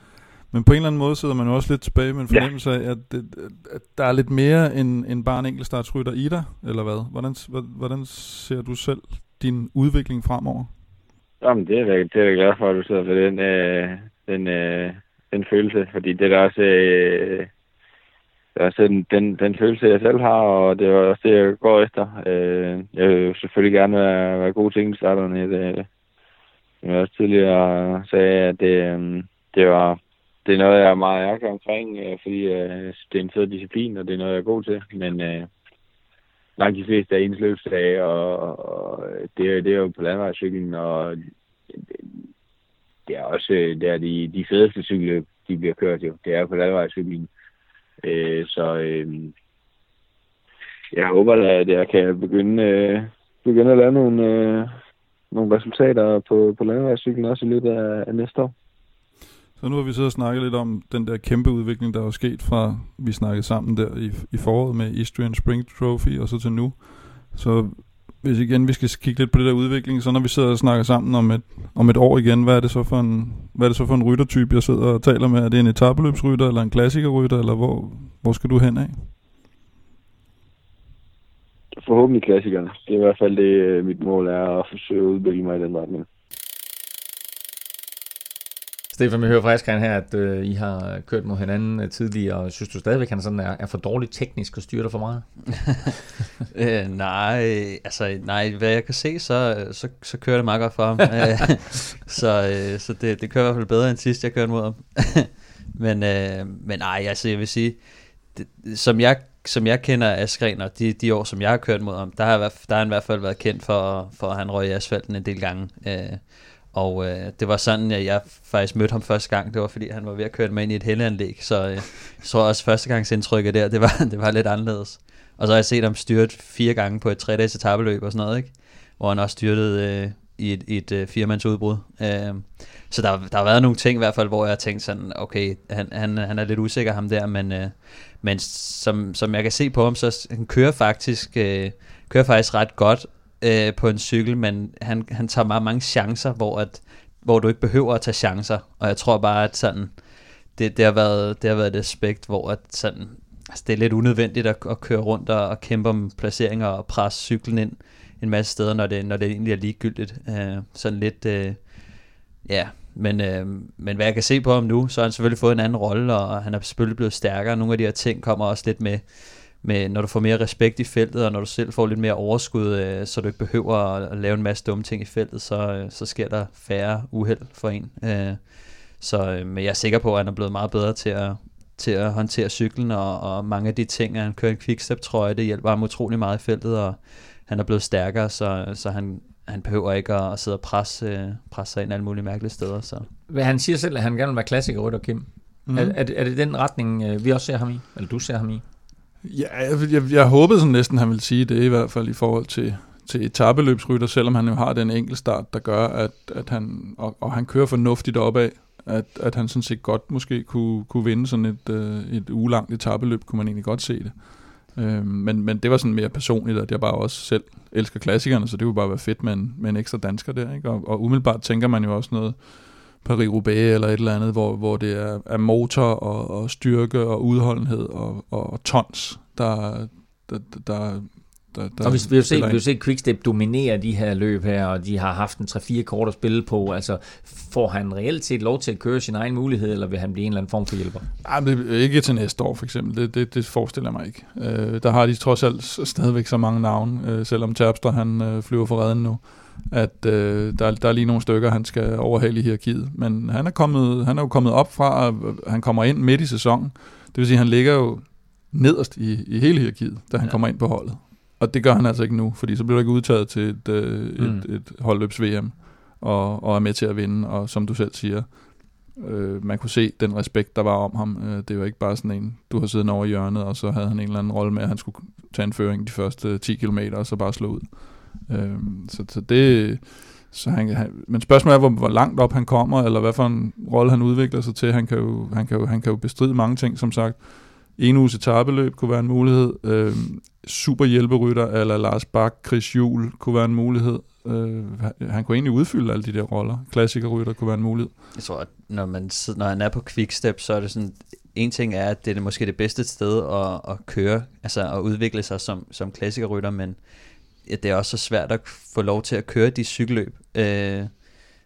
Men på en eller anden måde sidder man jo også lidt tilbage med en fornemmelse af, at, at, at der er lidt mere end, end bare en enkeltstartsrytter i dig, eller hvad? Hvordan, hvordan ser du selv din udvikling fremover? Jamen, det er jeg, det er jeg glad for, at du sidder for den, øh, den, øh, den følelse, fordi det er da også, øh, det er også den, den, den følelse, jeg selv har, og det er også det, jeg går efter. Øh, jeg vil selvfølgelig gerne være, være god til enkeltstarterne. Det, øh, jeg også tidligere sagde, at det, øh, det var det er noget, jeg er meget ærgerlig omkring, øh, fordi øh, det er en fed disciplin, og det er noget, jeg er god til. Men øh, langt de fleste af ens løbsdage, og, og det, det er jo på landvejscyklen, og det er også der de, de fedeste cykelløb, de bliver kørt jo. Det er på landvejscyklen. Øh, så øh, jeg håber at jeg kan begynde, øh, begynde at lave nogle, øh, nogle resultater på, på landevejscyklen også i løbet af, af næste år. Så nu har vi siddet og snakket lidt om den der kæmpe udvikling, der er sket fra, vi snakkede sammen der i, i foråret med Istrian Spring Trophy, og så til nu. Så hvis igen vi skal kigge lidt på det der udvikling, så når vi sidder og snakker sammen om et, om et år igen, hvad er det så for en, hvad er det så for en ryttertype, jeg sidder og taler med? Er det en etabeløbsrytter, eller en klassikerrytter, eller hvor, hvor skal du hen af? Forhåbentlig klassikerne. Det er i hvert fald det, øh, mit mål er at forsøge at udvikle mig i den retning. Stefan, vi hører fra Askren her, at øh, I har kørt mod hinanden øh, tidligere, og synes du stadigvæk, at han sådan er, er for dårlig teknisk og styrer dig for meget? øh, nej, altså nej, hvad jeg kan se, så, så, så kører det meget godt for ham. Øh, så øh, så det, det kører i hvert fald bedre end sidst, jeg kørte mod ham. men, øh, men nej, altså jeg vil sige, det, som jeg som jeg kender Askren, og de, de år, som jeg har kørt mod ham, der har, der har han i hvert fald været kendt for, for at han røg i asfalten en del gange. Øh, og øh, det var sådan, at jeg faktisk mødte ham første gang. Det var fordi, han var ved at køre mig ind i et helleanlæg. Så øh, jeg tror også, førstegangsindtrykket der, det var, det var lidt anderledes. Og så har jeg set ham styrt fire gange på et tre dages etabeløb og sådan noget, ikke? Hvor han også styrtede øh, i et, et øh, firemandsudbrud. Øh, så der, der har været nogle ting i hvert fald, hvor jeg har tænkt sådan, okay, han, han, han er lidt usikker ham der, men, øh, men som, som jeg kan se på ham, så han kører faktisk, øh, kører faktisk ret godt, øh, på en cykel, men han, han tager meget mange chancer, hvor, at, hvor du ikke behøver at tage chancer. Og jeg tror bare, at sådan, det, det, har, været, det har været et aspekt, hvor at sådan, altså det er lidt unødvendigt at, at køre rundt og, og kæmpe om placeringer og presse cyklen ind en masse steder, når det, når det egentlig er ligegyldigt. Øh, sådan lidt, øh, ja, men, øh, men hvad jeg kan se på ham nu, så har han selvfølgelig fået en anden rolle, og han er selvfølgelig blevet stærkere. Nogle af de her ting kommer også lidt med, med, når du får mere respekt i feltet, og når du selv får lidt mere overskud, øh, så du ikke behøver at, at lave en masse dumme ting i feltet, så, øh, så sker der færre uheld for en. Øh, så øh, men jeg er sikker på, at han er blevet meget bedre til at, til at håndtere cyklen, og, og mange af de ting, at han kører en quickstep trøje, det hjælper ham utrolig meget i feltet, og han er blevet stærkere, så, så han, han behøver ikke at, at sidde og presse, øh, presse sig ind alle mulige mærkelige steder. Så. Han siger selv, at han gerne vil være klassiker, Kim. Mm. Er, er, det, er det den retning, vi også ser ham i? Eller du ser ham i? Ja, jeg, jeg, jeg håbede sådan næsten, han ville sige det, i hvert fald i forhold til, til etabeløbsrytter, selvom han jo har den enkelt start, der gør, at, at han, og, og han kører fornuftigt opad, at, at han sådan set godt måske kunne, kunne vinde sådan et, øh, et ugelangt etabeløb, kunne man egentlig godt se det. Øh, men, men det var sådan mere personligt, at jeg bare også selv elsker klassikerne, så det kunne bare være fedt med en, med en ekstra dansker der. Ikke? Og, og umiddelbart tænker man jo også noget, Paris-Roubaix eller et eller andet, hvor, hvor det er, er motor og, og styrke og udholdenhed og, og tons, der, der, der, der, der og hvis vi har set, vi har set Quickstep dominere de her løb her, og de har haft en 3-4 kort at spille på. Altså, får han reelt set lov til at køre sin egen mulighed, eller vil han blive en eller anden form for hjælper? Nej, men ikke til næste år for eksempel. Det, det, det forestiller mig ikke. Øh, der har de trods alt stadigvæk så mange navne, øh, selvom Terpstra han øh, flyver for redden nu at øh, der, der er lige nogle stykker, han skal overhale i hierarkiet. Men han er, kommet, han er jo kommet op fra, at han kommer ind midt i sæsonen. Det vil sige, at han ligger jo nederst i, i hele hierarkiet, da han ja. kommer ind på holdet. Og det gør han altså ikke nu, fordi så bliver der ikke udtaget til et, øh, mm. et, et holdløbs VM, og, og er med til at vinde. Og som du selv siger, Øh, man kunne se den respekt, der var om ham. Øh, det var ikke bare sådan en, du har siddet over i hjørnet, og så havde han en eller anden rolle med, at han skulle tage en føring de første 10 km, og så bare slå ud. Øh, så, så det... Så han, han, men spørgsmålet er, hvor, hvor langt op han kommer, eller hvad for en rolle han udvikler sig til. Han kan jo, han kan jo, han kan jo bestride mange ting, som sagt. En uges etabeløb kunne være en mulighed. Øh, super hjælperytter, eller Lars Bak, Chris Juhl kunne være en mulighed. Øh, han kunne egentlig udfylde alle de der roller. Klassikerrytter kunne være en mulighed. Jeg tror, at når, man sidder, når han er på quickstep, så er det sådan, en ting er, at det er måske det bedste sted at, at køre, altså at udvikle sig som, som klassikerrytter, men det er også så svært at få lov til at køre de cykelløb. Øh,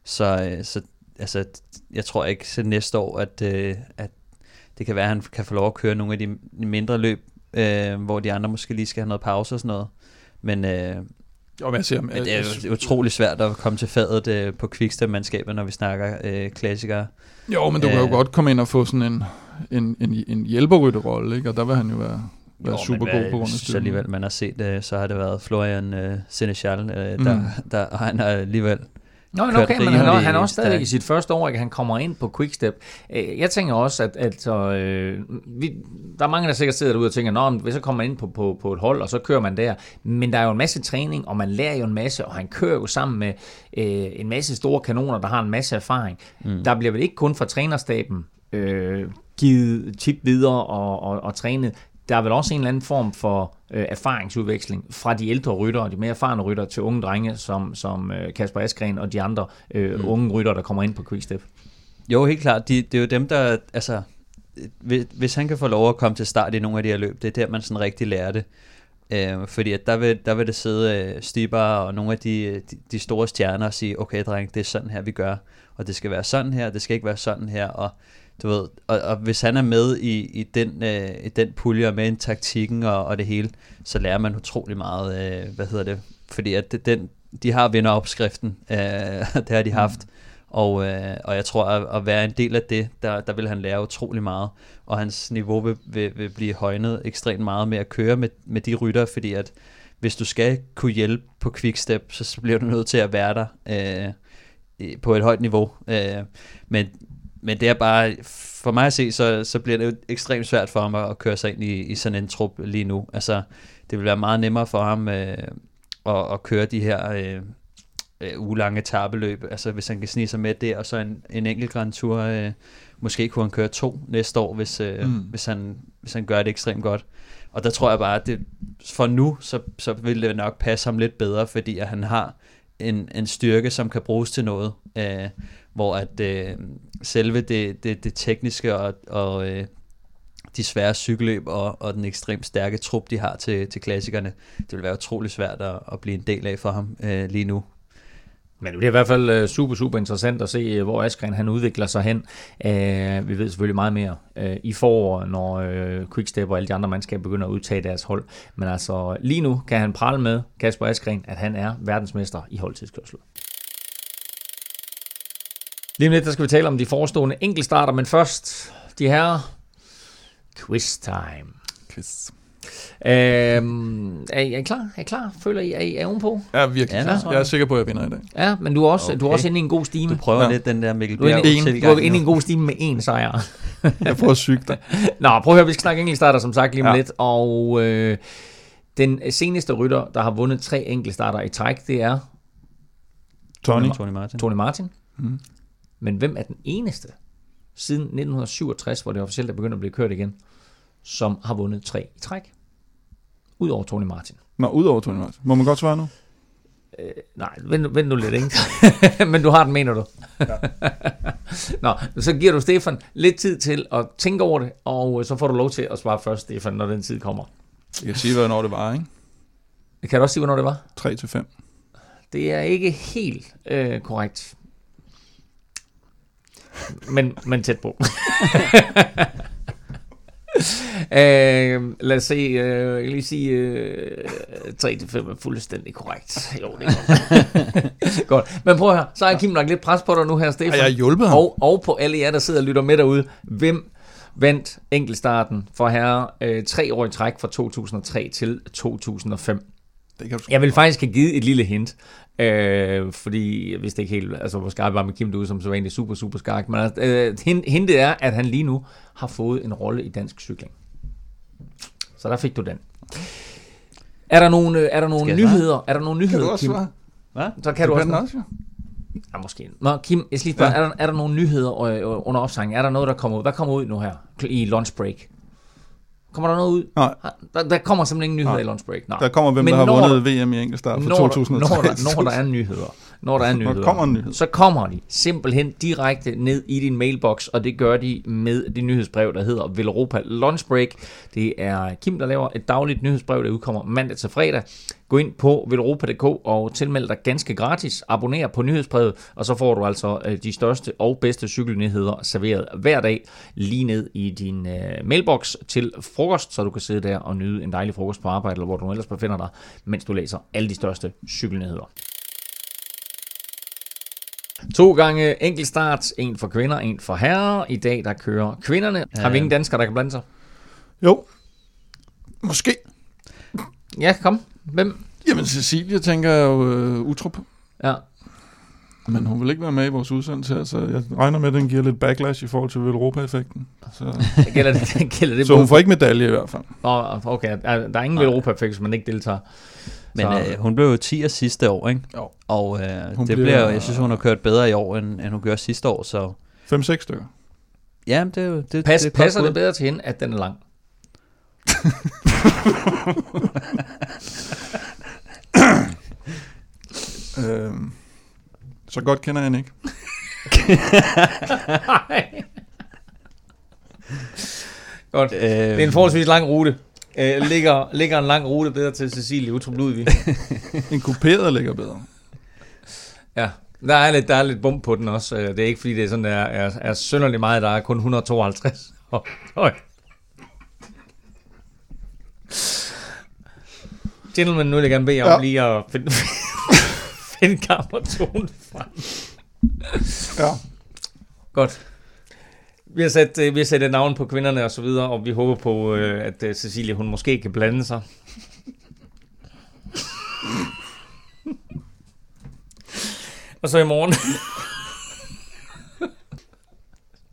så, så altså, jeg tror ikke til næste år, at, øh, at det kan være, at han kan få lov at køre nogle af de mindre løb, øh, hvor de andre måske lige skal have noget pause og sådan noget. Men, øh, jo, men, jeg siger, men det er jo utrolig svært at komme til fadet øh, på Quickstep-mandskabet, når vi snakker øh, klassikere. Jo, men du kan jo øh, godt komme ind og få sådan en, en, en, en hjælperytterrolle, ikke? og der vil han jo være, være jo, super god på grund af styrken. alligevel, man har set, øh, så har det været Florian øh, Seneschal, øh, der, mm. der, og han har alligevel Nå, men okay, men han, er, han er også stadig i sit første år, at han kommer ind på Quickstep. Øh, jeg tænker også, at, at øh, vi, der er mange, der sikkert sidder derude og tænker, Nå, hvis så kommer man ind på, på, på et hold, og så kører man der. Men der er jo en masse træning, og man lærer jo en masse, og han kører jo sammen med øh, en masse store kanoner, der har en masse erfaring. Mm. Der bliver vel ikke kun fra trænerstaben øh, givet tip videre og, og, og trænet der er vel også en eller anden form for øh, erfaringsudveksling fra de ældre ryttere, de mere erfarne ryttere, til unge drenge, som, som øh, Kasper Askren og de andre øh, mm. unge ryttere, der kommer ind på Quickstep. Jo, helt klart. De, det er jo dem, der... Altså, hvis, hvis han kan få lov at komme til start i nogle af de her løb, det er der, man sådan rigtig lærer det. Øh, fordi at der, vil, der vil det sidde øh, Stiber og nogle af de, de, de store stjerner og sige, okay dreng, det er sådan her, vi gør, og det skal være sådan her, det skal ikke være sådan her, og du ved, og, og hvis han er med i, i, den, øh, i den pulje og med i taktikken og, og det hele, så lærer man utrolig meget, øh, hvad hedder det, fordi at det, den, de har vinderopskriften, øh, det har de haft, mm. og, øh, og jeg tror, at, at være en del af det, der, der vil han lære utrolig meget, og hans niveau vil, vil, vil blive højnet ekstremt meget med at køre med, med de rytter, fordi at hvis du skal kunne hjælpe på quickstep, så bliver du nødt til at være der øh, på et højt niveau. Øh, men men det er bare, for mig at se, så, så bliver det jo ekstremt svært for ham at køre sig ind i, i sådan en trup lige nu. Altså, det vil være meget nemmere for ham øh, at, at køre de her øh, øh, ugelange tabeløb. Altså, hvis han kan snige sig med det, og så en, en enkelt Grand Tour. Øh, måske kunne han køre to næste år, hvis, øh, mm. hvis, han, hvis han gør det ekstremt godt. Og der tror jeg bare, at det, for nu, så, så vil det nok passe ham lidt bedre, fordi at han har en, en styrke, som kan bruges til noget. Øh, hvor at øh, selve det, det, det tekniske og, og øh, de svære cykelløb og, og den ekstremt stærke trup, de har til, til klassikerne, det vil være utrolig svært at, at blive en del af for ham øh, lige nu. Men det bliver i hvert fald øh, super, super interessant at se, øh, hvor Askren han udvikler sig hen. Uh, vi ved selvfølgelig meget mere uh, i foråret, når uh, Quickstep og alle de andre mandskaber begynder at udtage deres hold. Men altså lige nu kan han prale med, Kasper Askren, at han er verdensmester i holdtidskørsel. Lige om lidt, der skal vi tale om de forestående enkeltstarter, men først de her quiz time. Quiz. Øhm, er, I, er I klar? Er I klar? Føler I, er I er ovenpå? Ja, virkelig. Ja, jeg er sikker på, at jeg vinder i dag. Ja, men du er også, okay. du er også inde i en god stime. Du prøver ja. lidt den der Mikkel Bjerg. Du er inde i en god stime med én sejr. jeg prøver at syge dig. Nå, prøv at høre, vi skal snakke enkeltstarter som sagt lige om ja. lidt. Og øh, den seneste rytter, der har vundet tre enkeltstarter i træk, det er... Tony. Tony Martin. Tony Martin. Mm. Men hvem er den eneste siden 1967, hvor det officielt er begyndt at blive kørt igen, som har vundet tre i træk? Udover Tony Martin. Nå, udover Tony Martin. Må man godt svare nu? Øh, nej, vent, vent nu lidt, ikke? Men du har den, mener du? Ja. Nå, så giver du Stefan lidt tid til at tænke over det, og så får du lov til at svare først, Stefan, når den tid kommer. Jeg kan sige, hvornår det var, ikke? Kan du også sige, hvornår det var? 3 til 5. Det er ikke helt øh, korrekt men, men tæt på. øh, lad os se, øh, jeg lige sige, øh, 3-5 er fuldstændig korrekt. Jo, det er godt. godt. Men prøv at høre, så har Kim lagt lidt pres på dig nu her, Stefan. Har jeg hjulpet ham? Og, og på alle jer, der sidder og lytter med derude. Hvem vandt enkeltstarten for herre øh, tre år i træk fra 2003 til 2005? Det kan du Jeg vil faktisk have givet et lille hint, øh, fordi jeg vidste ikke helt, altså hvor skarp var med Kim du som så egentlig super, super skarp, men altså, øh, hin- hintet er, at han lige nu har fået en rolle i dansk cykling. Så der fik du den. Er der nogle, øh, er der nogle nyheder? Er der nogle Kan nyheder, du også Kim? svare? Hvad? Så kan du, også. også, ja. Ja, måske. Nå, Kim, jeg skal lige spørge, Ja. er, der, er der nogle nyheder øh, under opsang? Er der noget, der kommer ud? Hvad kommer ud nu her i lunch break? Kommer der noget ud? Nej, Der, der kommer simpelthen ingen nyheder Nej. i lunch break. Nej. der kommer, hvem Men der har når vundet VM i enkeltstart for når, 2003. Når, der, når der er nyheder, når der er nyheder, der kommer en nyhed. så kommer de simpelthen direkte ned i din mailbox, og det gør de med det nyhedsbrev, der hedder Velropa Lunch Break. Det er Kim, der laver et dagligt nyhedsbrev, der udkommer mandag til fredag. Gå ind på velropa.dk og tilmeld dig ganske gratis. Abonner på nyhedsbrevet, og så får du altså øh, de største og bedste cykelnyheder serveret hver dag lige ned i din øh, mailbox til frokost, så du kan sidde der og nyde en dejlig frokost på arbejde, eller hvor du ellers befinder dig, mens du læser alle de største cykelnyheder. To gange enkeltstart, en for kvinder, en for herrer. I dag der kører kvinderne. Har vi ingen danskere, der kan blande sig? Jo, måske. Ja, kom. Hvem? Jamen, Cecilia tænker jeg jo øh, Utrup. Ja. Men hun vil ikke være med i vores udsendelse her, så jeg regner med, at den giver lidt backlash i forhold til Europa-effekten. Så, Det gælder det, det, gælder det så hun får ikke medalje i hvert fald. Nå, okay, der, er ingen ved europa hvis man ikke deltager. Men Så- øh, hun blev jo 10 sidste år, ikke? Jo. Og øh, Hun det bliver- bliver, jeg synes, hun har kørt bedre i år, end, end hun gjorde sidste år, så 5-6 stykker. ja, det, er jo- det, Pas, det er et passer godt det bedre til hende, at den er lang? Øh, så godt kender jeg hende ikke. Godt. Øh, Det er en forholdsvis lang rute. Øh, ligger, ligger en lang rute bedre til Cecilie Utrup Ludvig. En kuperet ligger bedre. Ja, der er lidt, der er lidt bump på den også. Øh, Det er ikke fordi, det er sådan, der er, er, er synderligt meget. Der er kun 152. Høj. Høj. Gentlemen, nu vil jeg gerne bede jer om Ja. lige at finde, finde kammertonen frem. Ja. Godt. Vi har sat, øh, vi har sat et navn på kvinderne og så videre, og vi håber på, øh, at øh, Cecilie hun måske kan blande sig. og så i morgen.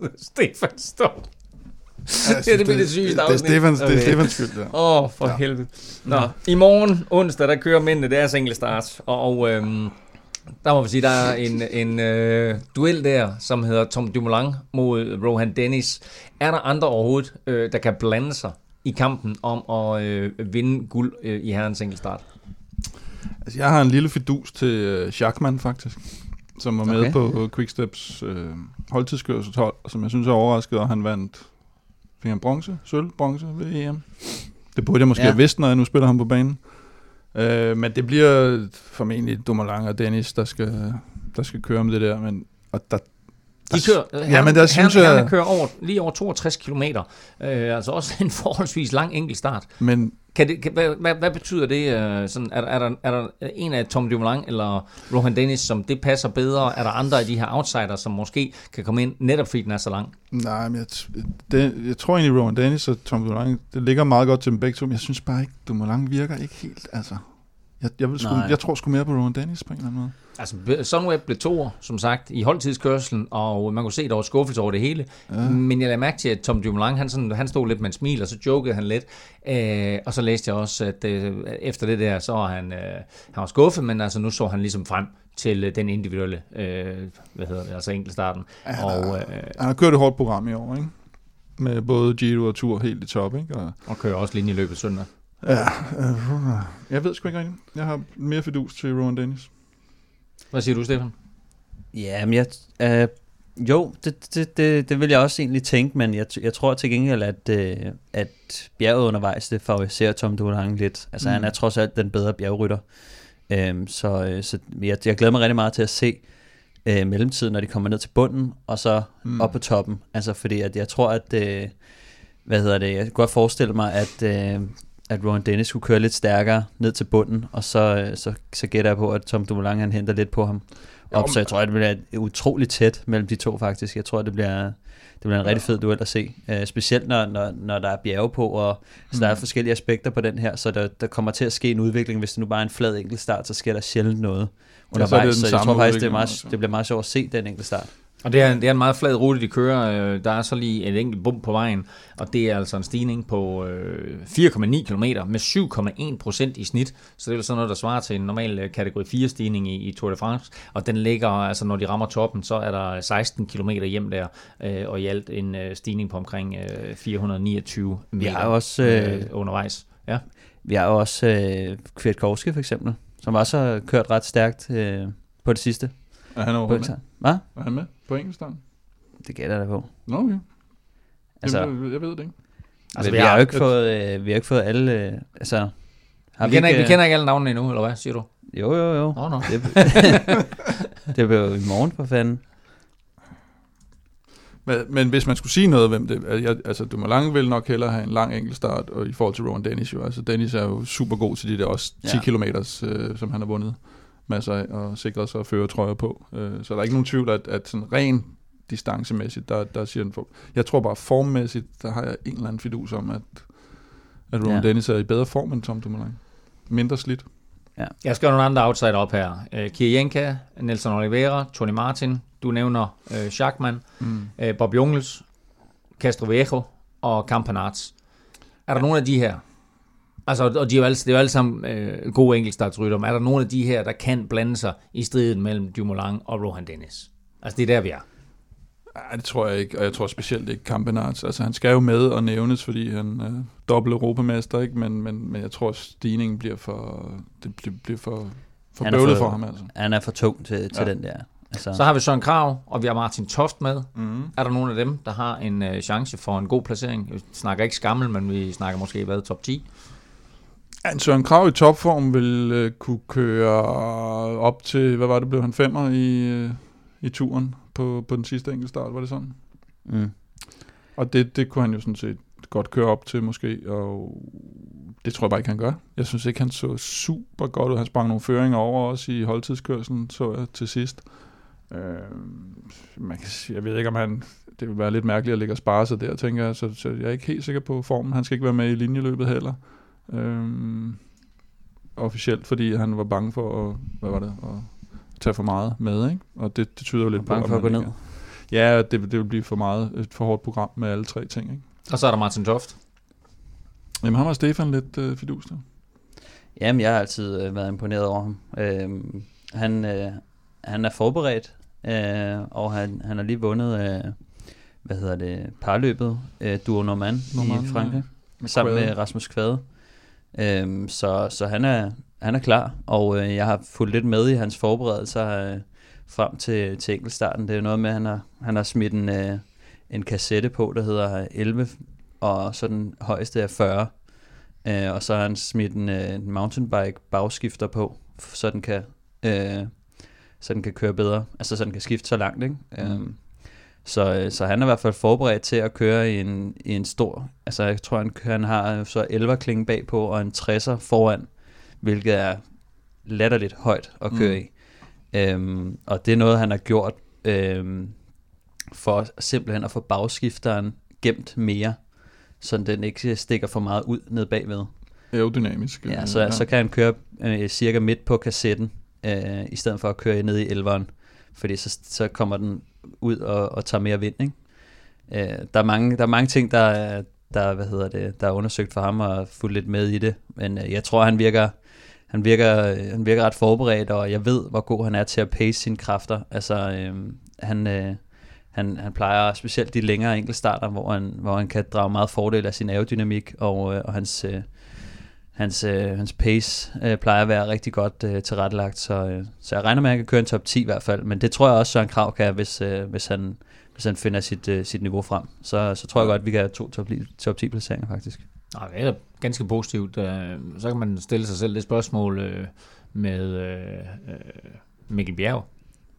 Stefan står. Det er det, det sygeste det, er afsnit. Stefans, det er Okay. Stefans skyld, der. Åh, oh, for ja. Helvede. Nå, i morgen, onsdag, der kører mændene deres enkelte start. Og, øhm, der må vi sige, der er en, en øh, duel der, som hedder Tom Dumoulin mod Rohan Dennis. Er der andre overhovedet, øh, der kan blande sig i kampen om at øh, vinde guld øh, i herrens enkelte start? Altså, jeg har en lille fidus til øh, Schachmann, faktisk. Som var med Okay. på Quicksteps øh, holdtidskørselshold, som jeg synes er overrasket, og han vandt fik han bronze, sølv, bronze ved EM. Det burde jeg måske Ja. have vidst, når jeg nu spiller ham på banen. Øh, men det bliver formentlig Dumoulin og Dennis, der skal, der skal køre med det der. Men, og der, De kører, ja, men der synes herren, jeg... kører over, lige over 62 km. Øh, altså også en forholdsvis lang enkelt start. Men Kan det, kan, hvad, hvad, hvad betyder det? Øh, sådan, er, der, er, der, er der en af Tom Dumoulin eller Rohan Dennis, som det passer bedre? Er der andre af de her outsiders, som måske kan komme ind, netop fordi den er så lang? Nej, men jeg, det, jeg tror egentlig, Rowan Dennis og Tom Dumoulin, det ligger meget godt til dem begge to, men jeg synes bare ikke, Dumoulin virker ikke helt, altså. Jeg, jeg, vil sgu, Nej. jeg tror sgu mere på Rowan Dennis på en eller anden måde. Altså, Sunweb blev to, som sagt, i holdtidskørselen, og man kunne se, der var skuffelse over det hele. Ja. Men jeg lagde mærke til, at Tom Dumoulin, han, sådan, han stod lidt med en smil, og så jokede han lidt. Øh, og så læste jeg også, at øh, efter det der, så var han, øh, han var skuffet, men altså nu så han ligesom frem til øh, den individuelle, øh, hvad hedder det, altså enkeltstarten. Ja, Og, øh, Han har kørt et hårdt program i år, ikke? Med både Giro og Tour helt i top, ikke? Og, og kører også linjeløbet søndag. Ja, øh, jeg ved sgu ikke rigtigt. Jeg har mere fidus til Rowan Dennis. Hvad siger du, Stefan? Ja, men jeg... Øh, jo, det, det, det, det vil jeg også egentlig tænke, men jeg, jeg tror til gengæld, at, øh, at bjerget undervejs, det favoriserer Tom Dumoulin lidt. Altså, mm. han er trods alt den bedre bjergrytter. Øhm, så øh, så jeg, jeg glæder mig rigtig meget til at se øh, mellemtiden, når de kommer ned til bunden, og så Mm. mm. op på toppen. Altså, fordi at jeg tror, at... Øh, hvad hedder det? Jeg kan godt forestille mig, at... Øh, at Rowan Dennis skulle køre lidt stærkere ned til bunden, og så, øh, så, så gætter jeg på, at Tom Dumoulin han henter lidt på ham op, så jeg tror, at det bliver utroligt tæt mellem de to faktisk. Jeg tror, det bliver, det bliver en rigtig fed duel at se. Uh, specielt når, når, når der er bjerge på, og så Mm. der er forskellige aspekter på den her, så der, der kommer til at ske en udvikling. Hvis det nu bare er en flad enkeltstart, så sker der sjældent noget Ja, så undervejs. så, jeg tror faktisk, det, er meget, det bliver meget sjovt at se den enkelte start. Og det er, det er en meget flad rute, de kører. Øh, Der er så lige et enkelt bump på vejen, og det er altså en stigning på øh, 4,9 km med 7,1 procent i snit. Så det er jo sådan noget, der svarer til en normal øh, kategori 4 stigning i, i Tour de France. Og den ligger, altså når de rammer toppen, så er der 16 km hjem der, øh, og i alt en øh, stigning på omkring øh, 429 Vi meter har jo også, øh, øh, undervejs. Ja. vi har jo også øh, Kwiatkowski for eksempel, som også har kørt ret stærkt øh, på det sidste. Er han med? Hvad? Er han med på enkeltstart? Det gætter jeg da på. Nå, okay. Altså, Jamen, jeg ved det ikke. altså, vi, har jo ikke fået, øh, vi har ikke fået alle... Øh, altså, har Vi, kender, ikke, vi øh, kender ikke alle navnene endnu, eller hvad siger du? Jo, jo, jo. Nå, nå. Det, det bliver jo i morgen for fanden. Men, men hvis man skulle sige noget, hvem det er, jeg, altså Dumoulin vil nok hellere have en lang enkeltstart, og i forhold til Rowan Dennis jo, altså Dennis er jo super god til de der også 10 Ja. ja. km, øh, som han har vundet masser af, og sikret sig at føre trøjer på. Øh, så der er ikke nogen tvivl, at, at sådan ren distancemæssigt, der, der siger den for. Jeg tror bare formmæssigt, der har jeg en eller anden fidus om, at, at Rowan Ja. ja. Dennis er i bedre form end Tom Dumoulin. Mindre slidt. Jeg skal have nogle andre outsider op her. Øh, Kirienka, Nelson Oliveira, Tony Martin, du nævner øh, Schachmann, Mm. øh, Bob Jungels, Castroviejo og Campanarts. Er der nogle af de her? Altså, og de er jo alle, det er jo alle sammen øh, gode enkeltstartsrytter, men er der nogle af de her, der kan blande sig i striden mellem Dumoulin og Rohan Dennis? Altså, det er der, vi er. Nej, det tror jeg ikke, og jeg tror specielt ikke Campenarts. Altså, han skal jo med og nævnes, fordi han er dobbelt europamester, ikke? Men, men, men jeg tror, stigningen bliver for, det bliver, bliver for, for Han bøvlet for- for ham, altså. Han er for tung til, til Ja. den der. Altså, Så har vi Søren Krav, og vi har Martin Toft med. Mm. Er der nogle af dem, der har en øh, chance for en god placering? Vi snakker ikke skammel, men vi snakker måske hvad, top 10? Ja, en Søren Krav i topform vil øh, kunne køre op til, hvad var det, blev han femmer i, øh, i turen på, på den sidste enkeltstart, var det sådan? mm. Og det, det kunne han jo sådan set godt køre op til måske, og det tror jeg bare ikke, han gør. Jeg synes ikke, han så super godt ud. Han sprang nogle føringer over også i holdtidskørselen, så jeg til sidst. Øh, man kan sige, jeg ved ikke, om han... Det vil være lidt mærkeligt at ligge og spare sig der, tænker jeg. Så, så jeg er ikke helt sikker på formen. Han skal ikke være med i linjeløbet heller. Øh, officielt, fordi han var bange for at, hvad var det, at tage for meget med, ikke? Og det, det tyder jo lidt bange på, for at gå ned. ikke- Ja, det, det vil blive for meget, et for hårdt program med alle tre ting, ikke? Og så er der Martin Toft. Jamen, han var Stefan lidt øh, fidus der. Jamen, jeg har altid øh, været imponeret over ham. Øhm, han, øh, han er forberedt, øh, og han, han har lige vundet, øh, hvad hedder det, parløbet, øh, Duo Normand i Frankrig, Med sammen med Rasmus Kvade. Øhm, så så han, er, han er klar, og øh, jeg har fulgt lidt med i hans forberedelser øh, frem til, til enkeltstarten. Det er noget med, at han har, han har smidt en, øh, en kassette på, der hedder 11, og så den højeste er 40. Øh, og så har han smidt en, øh, en mountainbike bagskifter på, så den kan øh, så den kan køre bedre, altså så den kan skifte så langt, ikke? Mm. Øhm, så, øh, så han er i hvert fald forberedt til at køre i en, i en stor, altså jeg tror han, han har så 11 klinge bagpå og en 60'er foran, hvilket er latterligt højt at køre Mm. i. Øhm, og det er noget, han har gjort øhm, for simpelthen at få bagskifteren gemt mere, så den ikke stikker for meget ud ned bagved. Aerodynamisk. Ja, øh, så, så kan han køre øh, cirka midt på kassetten, øh, i stedet for at køre ned i elveren, fordi så, så kommer den ud og, og tager mere vind. Ikke? Øh, der, er mange, der er mange ting, der, er- der, hvad hedder det, der er undersøgt for ham og fulgt lidt med i det, men øh, jeg tror, han virker, han virker, øh, han virker ret forberedt, og jeg ved, hvor god han er til at pace sine kræfter. Altså, øh, han, øh, han, han plejer specielt de længere enkeltstarter, hvor han, hvor han kan drage meget fordel af sin aerodynamik og, øh, og hans, øh, hans, øh, hans pace øh, plejer at være rigtig godt øh, tilrettelagt, så, øh, så jeg regner med, at han kan køre en top 10 i hvert fald, men det tror jeg også, Søren Krav kan, hvis, øh, hvis, han, hvis han finder sit, øh, sit niveau frem. Så, så tror jeg godt, at vi kan have to top, top 10 placeringer faktisk. Nej, det er ganske positivt. Øh, Så kan man stille sig selv det spørgsmål øh, med øh, øh, Mikkel Bjerg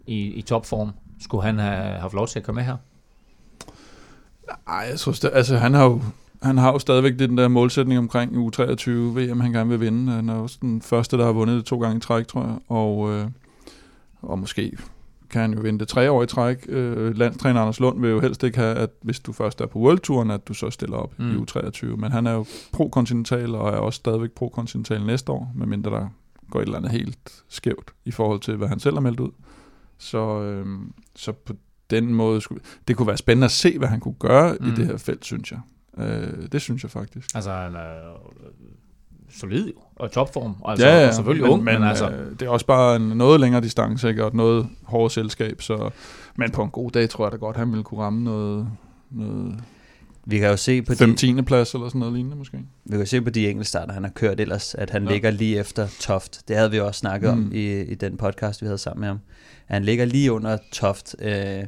i, i topform. Skulle han have haft lov til at komme med her? Ej, jeg tror sta- altså han har jo han har jo stadigvæk den der målsætning omkring U23 VM, han gerne vil vinde. Han er også den første, der har vundet det to gange i træk, tror jeg. Og, øh, og måske kan han jo vinde det tre år i træk. Øh, landstræner Anders Lund vil jo helst ikke have, at hvis du først er på World Touren, at du så stiller op mm. i U23. Men han er jo pro-kontinental, og er også stadigvæk pro-kontinental næste år, medmindre der går et eller andet helt skævt i forhold til, hvad han selv har meldt ud. Så, øh, så på den måde, skulle, det kunne være spændende at se, hvad han kunne gøre mm. i det her felt, synes jeg. Øh, det synes jeg faktisk. Altså, han er solid jo, og topform, altså, ja, ja, og selvfølgelig men, ung, men, men altså... Øh, det er også bare en noget længere distance, ikke? og et noget hårdere selskab, så, men på en god dag tror jeg da godt, han ville kunne ramme noget, noget vi kan jo se på 5 de, plads eller sådan noget lignende måske. Vi kan jo se på de enkeltstarter, han har kørt ellers, at han ja. ligger lige efter Toft. Det havde vi også snakket mm. om i, i den podcast, vi havde sammen med ham. Han ligger lige under Toft. Øh,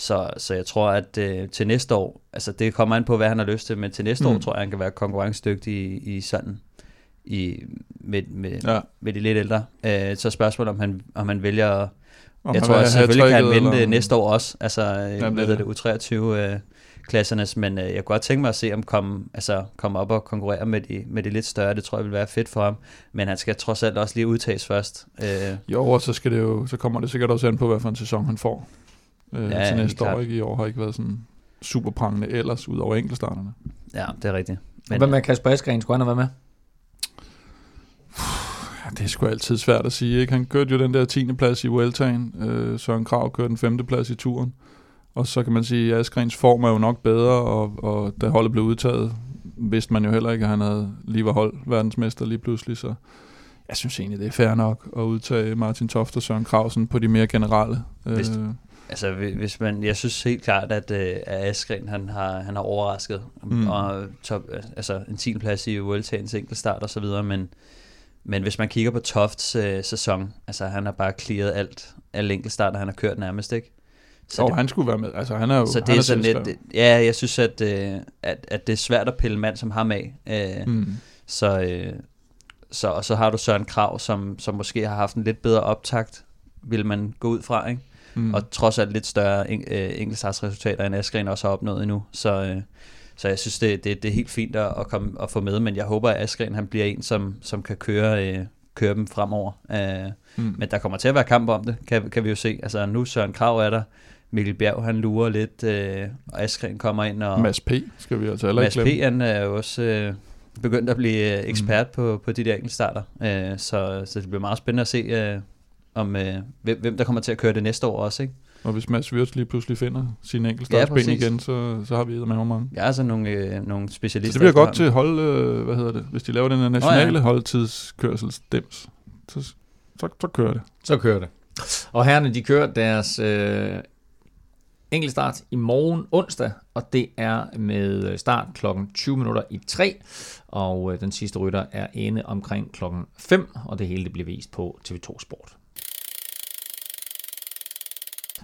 så, så jeg tror, at øh, til næste år, altså det kommer an på, hvad han har lyst til, men til næste mm. år tror jeg, han kan være konkurrencedygtig i, i sådan, i, med, med, ja. med de lidt ældre. Øh, så spørgsmålet om han, om han vælger, om jeg tror at selvfølgelig kan han vinde eller... næste år også, altså Jamen, hvad det, det U23 øh, men øh, jeg kunne godt tænke mig at se ham komme, altså, komme op og konkurrere med de, med de lidt større, det tror jeg vil være fedt for ham, men han skal trods alt også lige udtages først. Øh. Jo, og så, skal det jo, så kommer det sikkert også an på, hvad for en sæson han får øh, ja, til næste år. Ikke? I år har ikke været sådan super prangende ellers, ud over enkeltstarterne. Ja, det er rigtigt. Men, Hvad med Kasper Askren? Skulle han have været med? Ja, det er sgu altid svært at sige. Ikke? Han kørte jo den der 10. plads i Vueltaen. Øh, Søren Krav kørte den 5. plads i turen. Og så kan man sige, at Asgrens form er jo nok bedre, og, og da holdet blev udtaget, vidste man jo heller ikke, at han havde lige var hold verdensmester lige pludselig. Så jeg synes egentlig, det er fair nok at udtage Martin Toft og Søren Krausen på de mere generelle. Øh, Altså, hvis man, jeg synes helt klart, at, øh, at Askren, han har, han har overrasket, mm. og top, altså en 10. plads i Vueltaens enkeltstart og så videre, men, men hvis man kigger på Tofts øh, sæson, altså han har bare clearet alt, alle enkeltstarter, han har kørt nærmest, ikke? Så det, han skulle være med. Altså, han er jo, så det han er, er sådan lidt, ja, jeg synes, at, øh, at, at det er svært at pille mand som ham af. Øh, mm. Så, øh, så, og så har du Søren Krav, som, som måske har haft en lidt bedre optakt, vil man gå ud fra, ikke? Mm. Og trods alt lidt større en, øh, enkeltstartsresultater, end Askren også har opnået endnu. Så, øh, så jeg synes, det, det, det er helt fint at, at, komme, at få med, men jeg håber, at Askren han bliver en, som, som kan køre, øh, køre dem fremover. Øh, mm. Men der kommer til at være kamp om det, kan, kan vi jo se. Altså nu Søren Krav er der, Mikkel Bjerg han lurer lidt, øh, og Askren kommer ind. Og Mads P. skal vi altså heller ikke Mads P. han er jo også øh, begyndt at blive øh, ekspert mm. på, på de der enkeltstarter, øh, så, så det bliver meget spændende at se, øh, om øh, hvem, hvem der kommer til at køre det næste år også, ikke? Og hvis Mads Wirtz lige pludselig finder sin enkeltstartsben ja, igen, så, så har vi med mange. Ja, altså nogle, øh, nogle specialister. Så det bliver godt til hold, øh, hvad hedder det, hvis de laver den her nationale oh, ja. holdtidskørselsdems, så, så, så kører det. Så kører det. Og herrene, de kører deres øh, enkeltstart i morgen onsdag, og det er med start klokken 20 minutter i 3, og øh, den sidste rytter er inde omkring klokken 5, og det hele det bliver vist på TV2 Sport.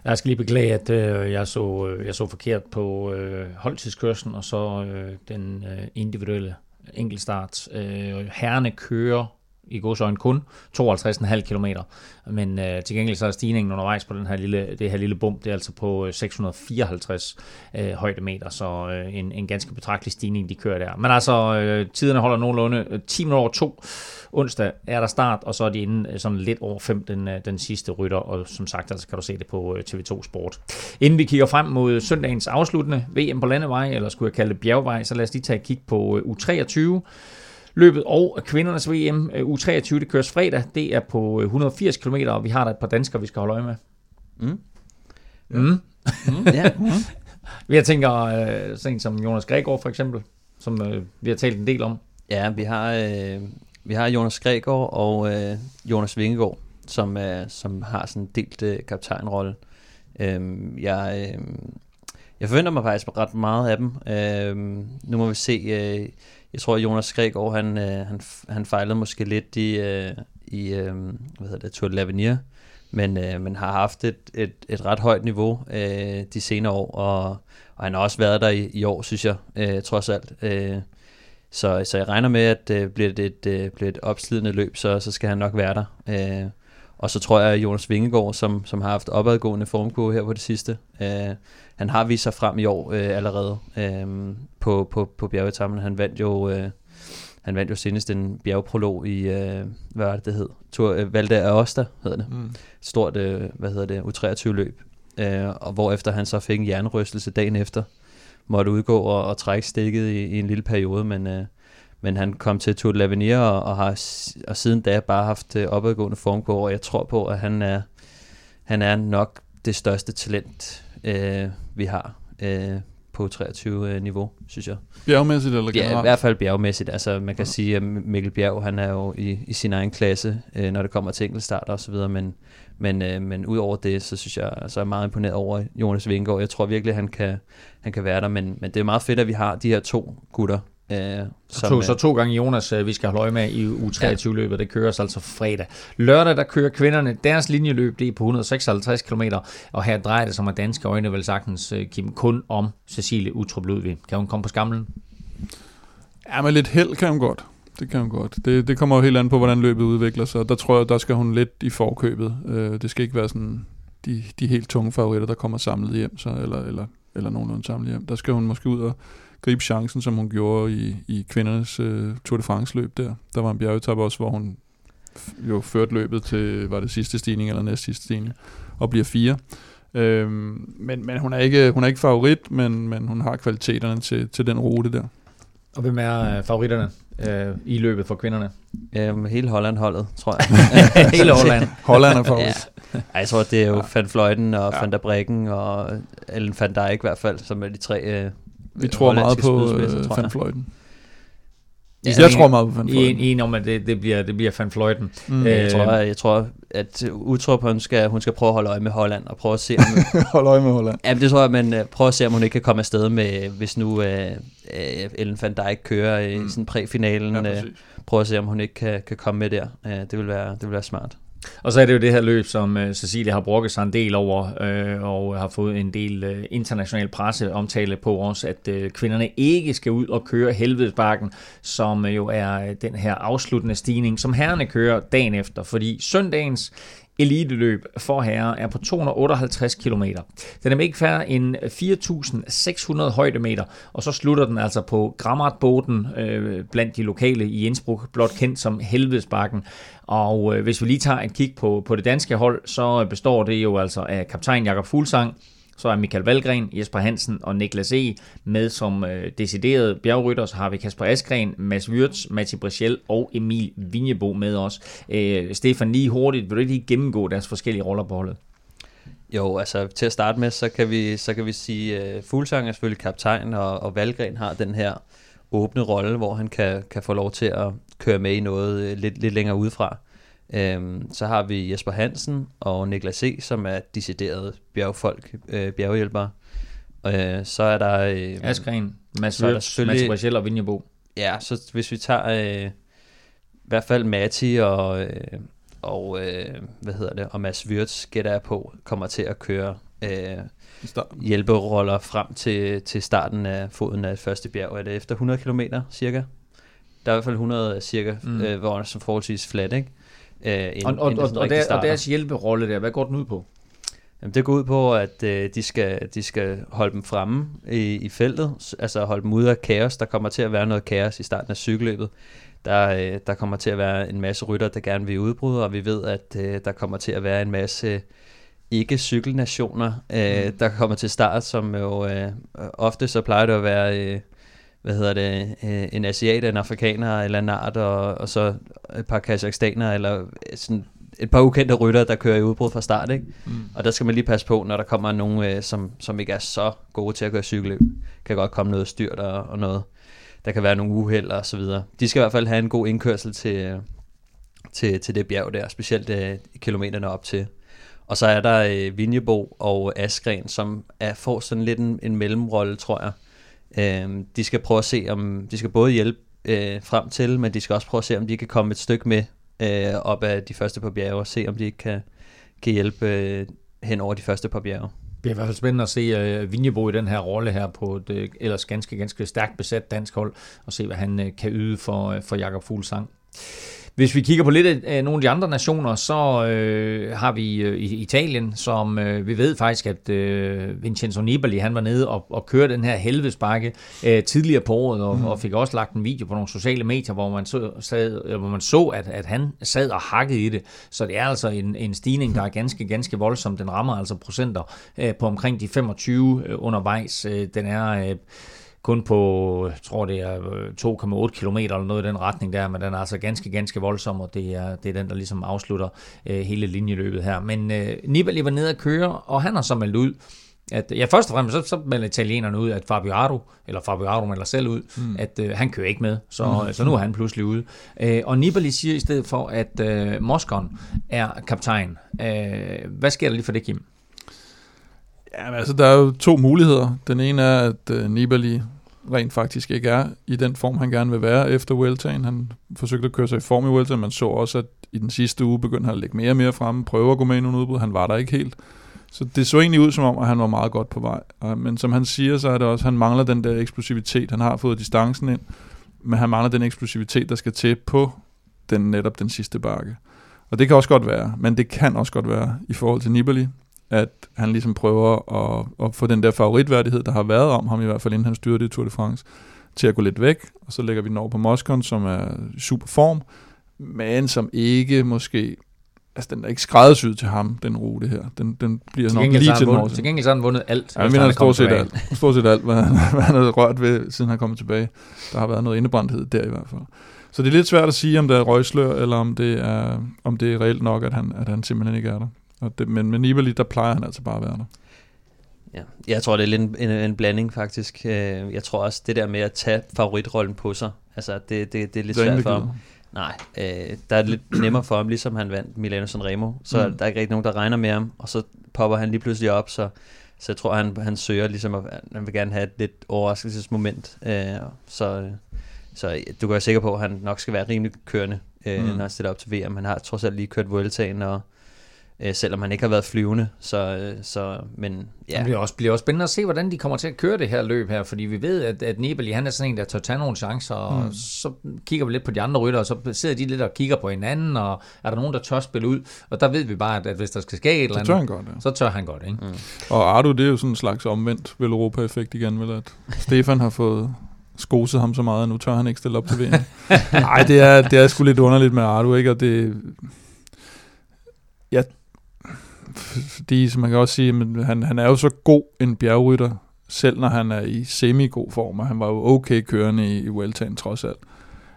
Jeg skal lige beklage, at øh, jeg, så, øh, jeg så forkert på øh, holdtidskørslen, og så øh, den øh, individuelle enkeltstart. Øh, herrene kører i godsøjne kun 52,5 km. Men øh, til gengæld så er stigningen undervejs på den her lille, det her lille bump, det er altså på øh, 654 øh, højdemeter, så øh, en, en ganske betragtelig stigning, de kører der. Men altså, øh, tiderne holder nogenlunde øh, 10 minutter over to. Onsdag er der start, og så er de inde øh, sådan lidt over 5 den, den sidste rytter, og som sagt, altså kan du se det på TV2 Sport. Inden vi kigger frem mod søndagens afsluttende VM på landevej, eller skulle jeg kalde det bjergvej, så lad os lige tage et kig på U23 løbet og kvindernes VM øh, U23, det køres fredag. Det er på 180 øh, km, og vi har der et par danskere, vi skal holde øje med. Mm. Mm. Mm. ja. Mm. Vi har tænkt uh, sådan som Jonas Gregor for eksempel, som uh, vi har talt en del om. Ja, vi har, uh, vi har Jonas Gregor og uh, Jonas Vingegaard, som, uh, som har sådan en delt uh, kaptajnrolle. Uh, jeg, uh, jeg forventer mig faktisk ret meget af dem. Uh, nu må vi se... Uh, jeg tror, Jonas Gregor, han, øh, han, han fejlede måske lidt i, øh, i øh, hvad hedder det, Tour de l'Avenir, men, øh, men har haft et, et, et ret højt niveau øh, de senere år, og, og han har også været der i, i år, synes jeg, øh, trods alt. Øh, så, så jeg regner med, at øh, bliver det et, øh, bliver et opslidende løb, så, så skal han nok være der. Øh, og så tror jeg, at Jonas Vingegaard, som, som har haft opadgående formkurve her på det sidste, øh, han har vist sig frem i år øh, allerede øh, på, på, på bjergetammen. Han vandt jo... Øh, han vandt jo senest en bjergprolog i, øh, hvad var det, det hed? Tour, øh, Valde Aosta hedder det. Mm. Stort, øh, hvad hedder det, U23-løb. Øh, og hvor efter han så fik en jernrystelse dagen efter, måtte udgå og, og trække stikket i, i en lille periode, men, øh, men han kom til Tour de l'Avenir og, og har og siden da bare haft øh, opadgående formkurve, og jeg tror på, at han er, han er nok det største talent, øh, vi har øh, på 23-niveau, synes jeg. Bjergmæssigt eller Ja, i generelt? hvert fald bjergmæssigt. Altså, man kan sige, at Mikkel Bjerg, han er jo i, i sin egen klasse, øh, når det kommer til enkeltstarter og så videre, men, men, øh, men ud over det, så synes jeg, altså, jeg er meget imponeret over Jonas Vingegaard. Jeg tror virkelig, han kan, han kan være der, men, men det er meget fedt, at vi har de her to gutter. Øh, Så, to, øh, så to gange Jonas, øh, vi skal holde øje med i U23-løbet. Det køres altså fredag. Lørdag, der kører kvinderne. Deres linjeløb, det er på 156 km. Og her drejer det sig med danske øjne vel sagtens, øh, Kim, kun om Cecilie Utrup Ludvig. Kan hun komme på skamlen? Ja, med lidt held kan hun godt. Det kan hun godt. Det, det kommer jo helt an på, hvordan løbet udvikler sig. Der tror jeg, der skal hun lidt i forkøbet. Øh, det skal ikke være sådan de, de helt tunge favoritter, der kommer samlet hjem, så, eller, eller, eller nogenlunde samlet hjem. Der skal hun måske ud og gribe chancen, som hun gjorde i, i kvindernes øh, Tour de France løb der. Der var en bjergetap også, hvor hun jo førte løbet til, var det sidste stigning eller næst sidste stigning, og bliver fire. Øhm, men, men hun er ikke hun er ikke favorit, men, men hun har kvaliteterne til, til den rute der. Og hvem er øh, favoritterne øh, i løbet for kvinderne? øh, hele Holland-holdet, tror jeg. Hele Holland. Holland er favorit. Ja. Ej, jeg tror, det er jo Ja. Van Fløjten og ja. Van der Breggen og Ellen van Dijk i hvert fald, som er de tre øh, Vi tror meget på øh, tror Van jeg. Fløjten. Ja, jeg tror meget på Van Fløjten. en, en om, at det, det, bliver, det bliver Van Fløjten. Mm. Øh, Jeg tror, jeg tror at Utrup, hun skal, hun skal prøve at holde øje med Holland, og prøve at se, om, Hold øje med Holland. ja, det tror jeg, men uh, prøve at se, om hun ikke kan komme afsted med, hvis nu uh, uh, Ellen van Dijk kører i Mm. sådan præfinalen, Ja, uh, prøve at se, om hun ikke kan, kan komme med der. Uh, det, vil være, det vil være smart. Og så er det jo det her løb, som øh, uh, Cecilia har brokket sig en del over, øh, og har fået en del uh, international presse omtale på også, at uh, kvinderne ikke skal ud og køre Helvedesbakken, som uh, jo er uh, den her afsluttende stigning, som herrerne kører dagen efter, fordi søndagens eliteløb for herrer er på 258 km. Den er med ikke færre end 4.600 højdemeter, og så slutter den altså på Grammartboden øh, blandt de lokale i Innsbruck, blot kendt som Helvedesbakken. Og øh, hvis vi lige tager et kig på, på det danske hold, så består det jo altså af kaptajn Jakob Fuglsang, så er Michael Valgren, Jesper Hansen og Niklas E. med som øh, deciderede bjergrytter. Så har vi Kasper Askren, Mads Wirtz, Mati Brichel og Emil Vinjebo med os. Øh, Stefan, lige hurtigt, vil du lige gennemgå deres forskellige roller på holdet? Jo, altså til at starte med, så kan vi, så kan vi sige, at uh, Fuglsang er selvfølgelig kaptajn, og, og Valgren har den her åbne rolle, hvor han kan, kan få lov til at køre med i noget uh, lidt, lidt længere udefra. Um, så har vi Jesper Hansen og Niklas C., som er deciderede bjergfolk, uh, bjerghjælpere. Uh, så er der... Uh, Askren, Mads selvfølgelig- Matti Brichel og Vinjebo. Ja, så hvis vi tager øh, i hvert fald Mati og, øh, og øh, hvad hedder det, og Mads Wirtz, gætter jeg på, kommer til at køre øh, I starten. hjælperoller frem til, til starten af foden af første bjerg. Er det efter 100 km cirka? Der er i hvert fald 100 cirka, Mm. øh, hvor som forholdsvis flat, ikke? Øh, inden, Og, og, inden og, der, og deres hjælperolle der, hvad går den ud på? Jamen, det går ud på, at øh, de, skal, de skal holde dem fremme i, i feltet, altså holde dem ude af kaos. Der kommer til at være noget kaos i starten af cykelløbet. Der, øh, der kommer til at være en masse rytter, der gerne vil udbryde, og vi ved, at øh, der kommer til at være en masse ikke-cykelnationer, øh, Mm. der kommer til start, som jo øh, ofte så plejer det at være... Øh, hvad hedder det, øh, en asiat, en afrikaner eller en art, og, og så et par kazakhstanere, eller øh, sådan et par ukendte rytter, der kører i udbrud fra start, ikke? Mm. Og der skal man lige passe på, når der kommer nogen, øh, som, som ikke er så gode til at køre cykelløb. Kan godt komme noget styrt og, og noget. Der kan være nogle uheld og så videre. De skal i hvert fald have en god indkørsel til, øh, til, til det bjerg der, specielt øh, kilometerne op til. Og så er der øh, Vinjebo og Askren, som er, får sådan lidt en, en mellemrolle, tror jeg. Øh, de skal prøve at se, om de skal både hjælpe øh, frem til, men de skal også prøve at se, om de kan komme et stykke med øh, op af de første par bjerge, og se, om de ikke kan, kan hjælpe øh, hen over de første par bjerge. Det er i hvert fald spændende at se øh, uh, Vinjebo i den her rolle her på et uh, ellers ganske, ganske stærkt besat dansk hold, og se, hvad han uh, kan yde for, uh, for Jakob Fuglsang. Hvis vi kigger på lidt af nogle af de andre nationer, så øh, har vi øh, Italien, som øh, vi ved faktisk, at øh, Vincenzo Nibali, han var nede og, og kørte den her helvedesbakke øh, tidligere på året, og, mm. og fik også lagt en video på nogle sociale medier, hvor man så, sad, hvor man så at, at han sad og hakkede i det. Så det er altså en, en stigning, der er ganske, ganske voldsom. Den rammer altså procenter øh, på omkring de 25 øh, undervejs. Øh, den er... Øh, kun på, jeg tror det er 2,8 øh, km eller noget i den retning der, men den er altså ganske, ganske voldsom, og det er, det er den, der ligesom afslutter øh, hele linjeløbet her. Men øh, Nibali var nede at køre, og han har så meldt ud, at, ja, først og fremmest, så, så melder italienerne ud, at Fabio Aro, eller Fabio Aro melder selv ud, mm. at øh, han kører ikke med, så, mm. så nu er han pludselig ude. Øh, og Nibali siger i stedet for, at øh, Moskon er kaptajn. Øh, hvad sker der lige for det, Kim? Ja, men altså, der er jo to muligheder. Den ene er, at øh, Nibali rent faktisk ikke er i den form, han gerne vil være efter Weltagen. Han forsøgte at køre sig i form i Weltagen, man så også, at i den sidste uge begyndte han at lægge mere og mere frem, prøve at gå med i nogle udbud, Han var der ikke helt. Så det så egentlig ud som om, at han var meget godt på vej. Men som han siger, så er det også, at han mangler den der eksplosivitet. Han har fået distancen ind, men han mangler den eksplosivitet, der skal til på den, netop den sidste bakke. Og det kan også godt være, men det kan også godt være i forhold til Nibali, at han ligesom prøver at, at få den der favoritværdighed, der har været om ham, i hvert fald inden han styrede det i Tour de France, til at gå lidt væk, og så lægger vi den over på Moskon, som er super form, men som ikke måske altså den er ikke skræddersyet til ham, den rute her. Den, den bliver nok lige til den Til gengæld så har han vundet alt. Ja, han vinder stort set alt. Stort set alt, hvad han, hvad han har rørt ved, siden han kom tilbage. Der har været noget indebrændthed der i hvert fald. Så det er lidt svært at sige, om det er røgslør, eller om det er, om det er reelt nok, at han, at han simpelthen ikke er der. Og det, men med Nibali, der plejer han altså bare at være der. Ja, jeg tror, det er lidt en, en, en blanding faktisk. Øh, jeg tror også, det der med at tage favoritrollen på sig, altså det, det, det er lidt det er svært for ham. Nej, øh, der er lidt nemmere for ham, ligesom han vandt Milano Sanremo, så mm. der er ikke rigtig nogen, der regner med ham, og så popper han lige pludselig op, så, så jeg tror, han, han søger ligesom, at han vil gerne have et lidt overraskelsesmoment, øh, så, så du kan være sikker på, at han nok skal være rimelig kørende, øh, mm. når han stiller op til VM. Han har trods alt lige kørt Vueltaen, og øh, selvom han ikke har været flyvende. Så, øh, så, men, ja. Det bliver også, bliver også spændende at se, hvordan de kommer til at køre det her løb her, fordi vi ved, at, at Nibali han er sådan en, der tør tage nogle chancer, og mm. så kigger vi lidt på de andre rytter, og så sidder de lidt og kigger på hinanden, og er der nogen, der tør spille ud, og der ved vi bare, at, at hvis der skal ske et eller andet, så tør han godt, ja. så tør han godt. Ikke? Mm. Og Ardu, det er jo sådan en slags omvendt vel Europa-effekt igen, vel, at Stefan har fået skoset ham så meget, at nu tør han ikke stille op til VM. Nej, det er, det er sgu lidt underligt med Ardu, ikke? Og det, jeg fordi, som man kan også sige, men han, han er jo så god en bjergrytter, selv når han er i semi-god form, og han var jo okay kørende i, i Vueltaen trods alt.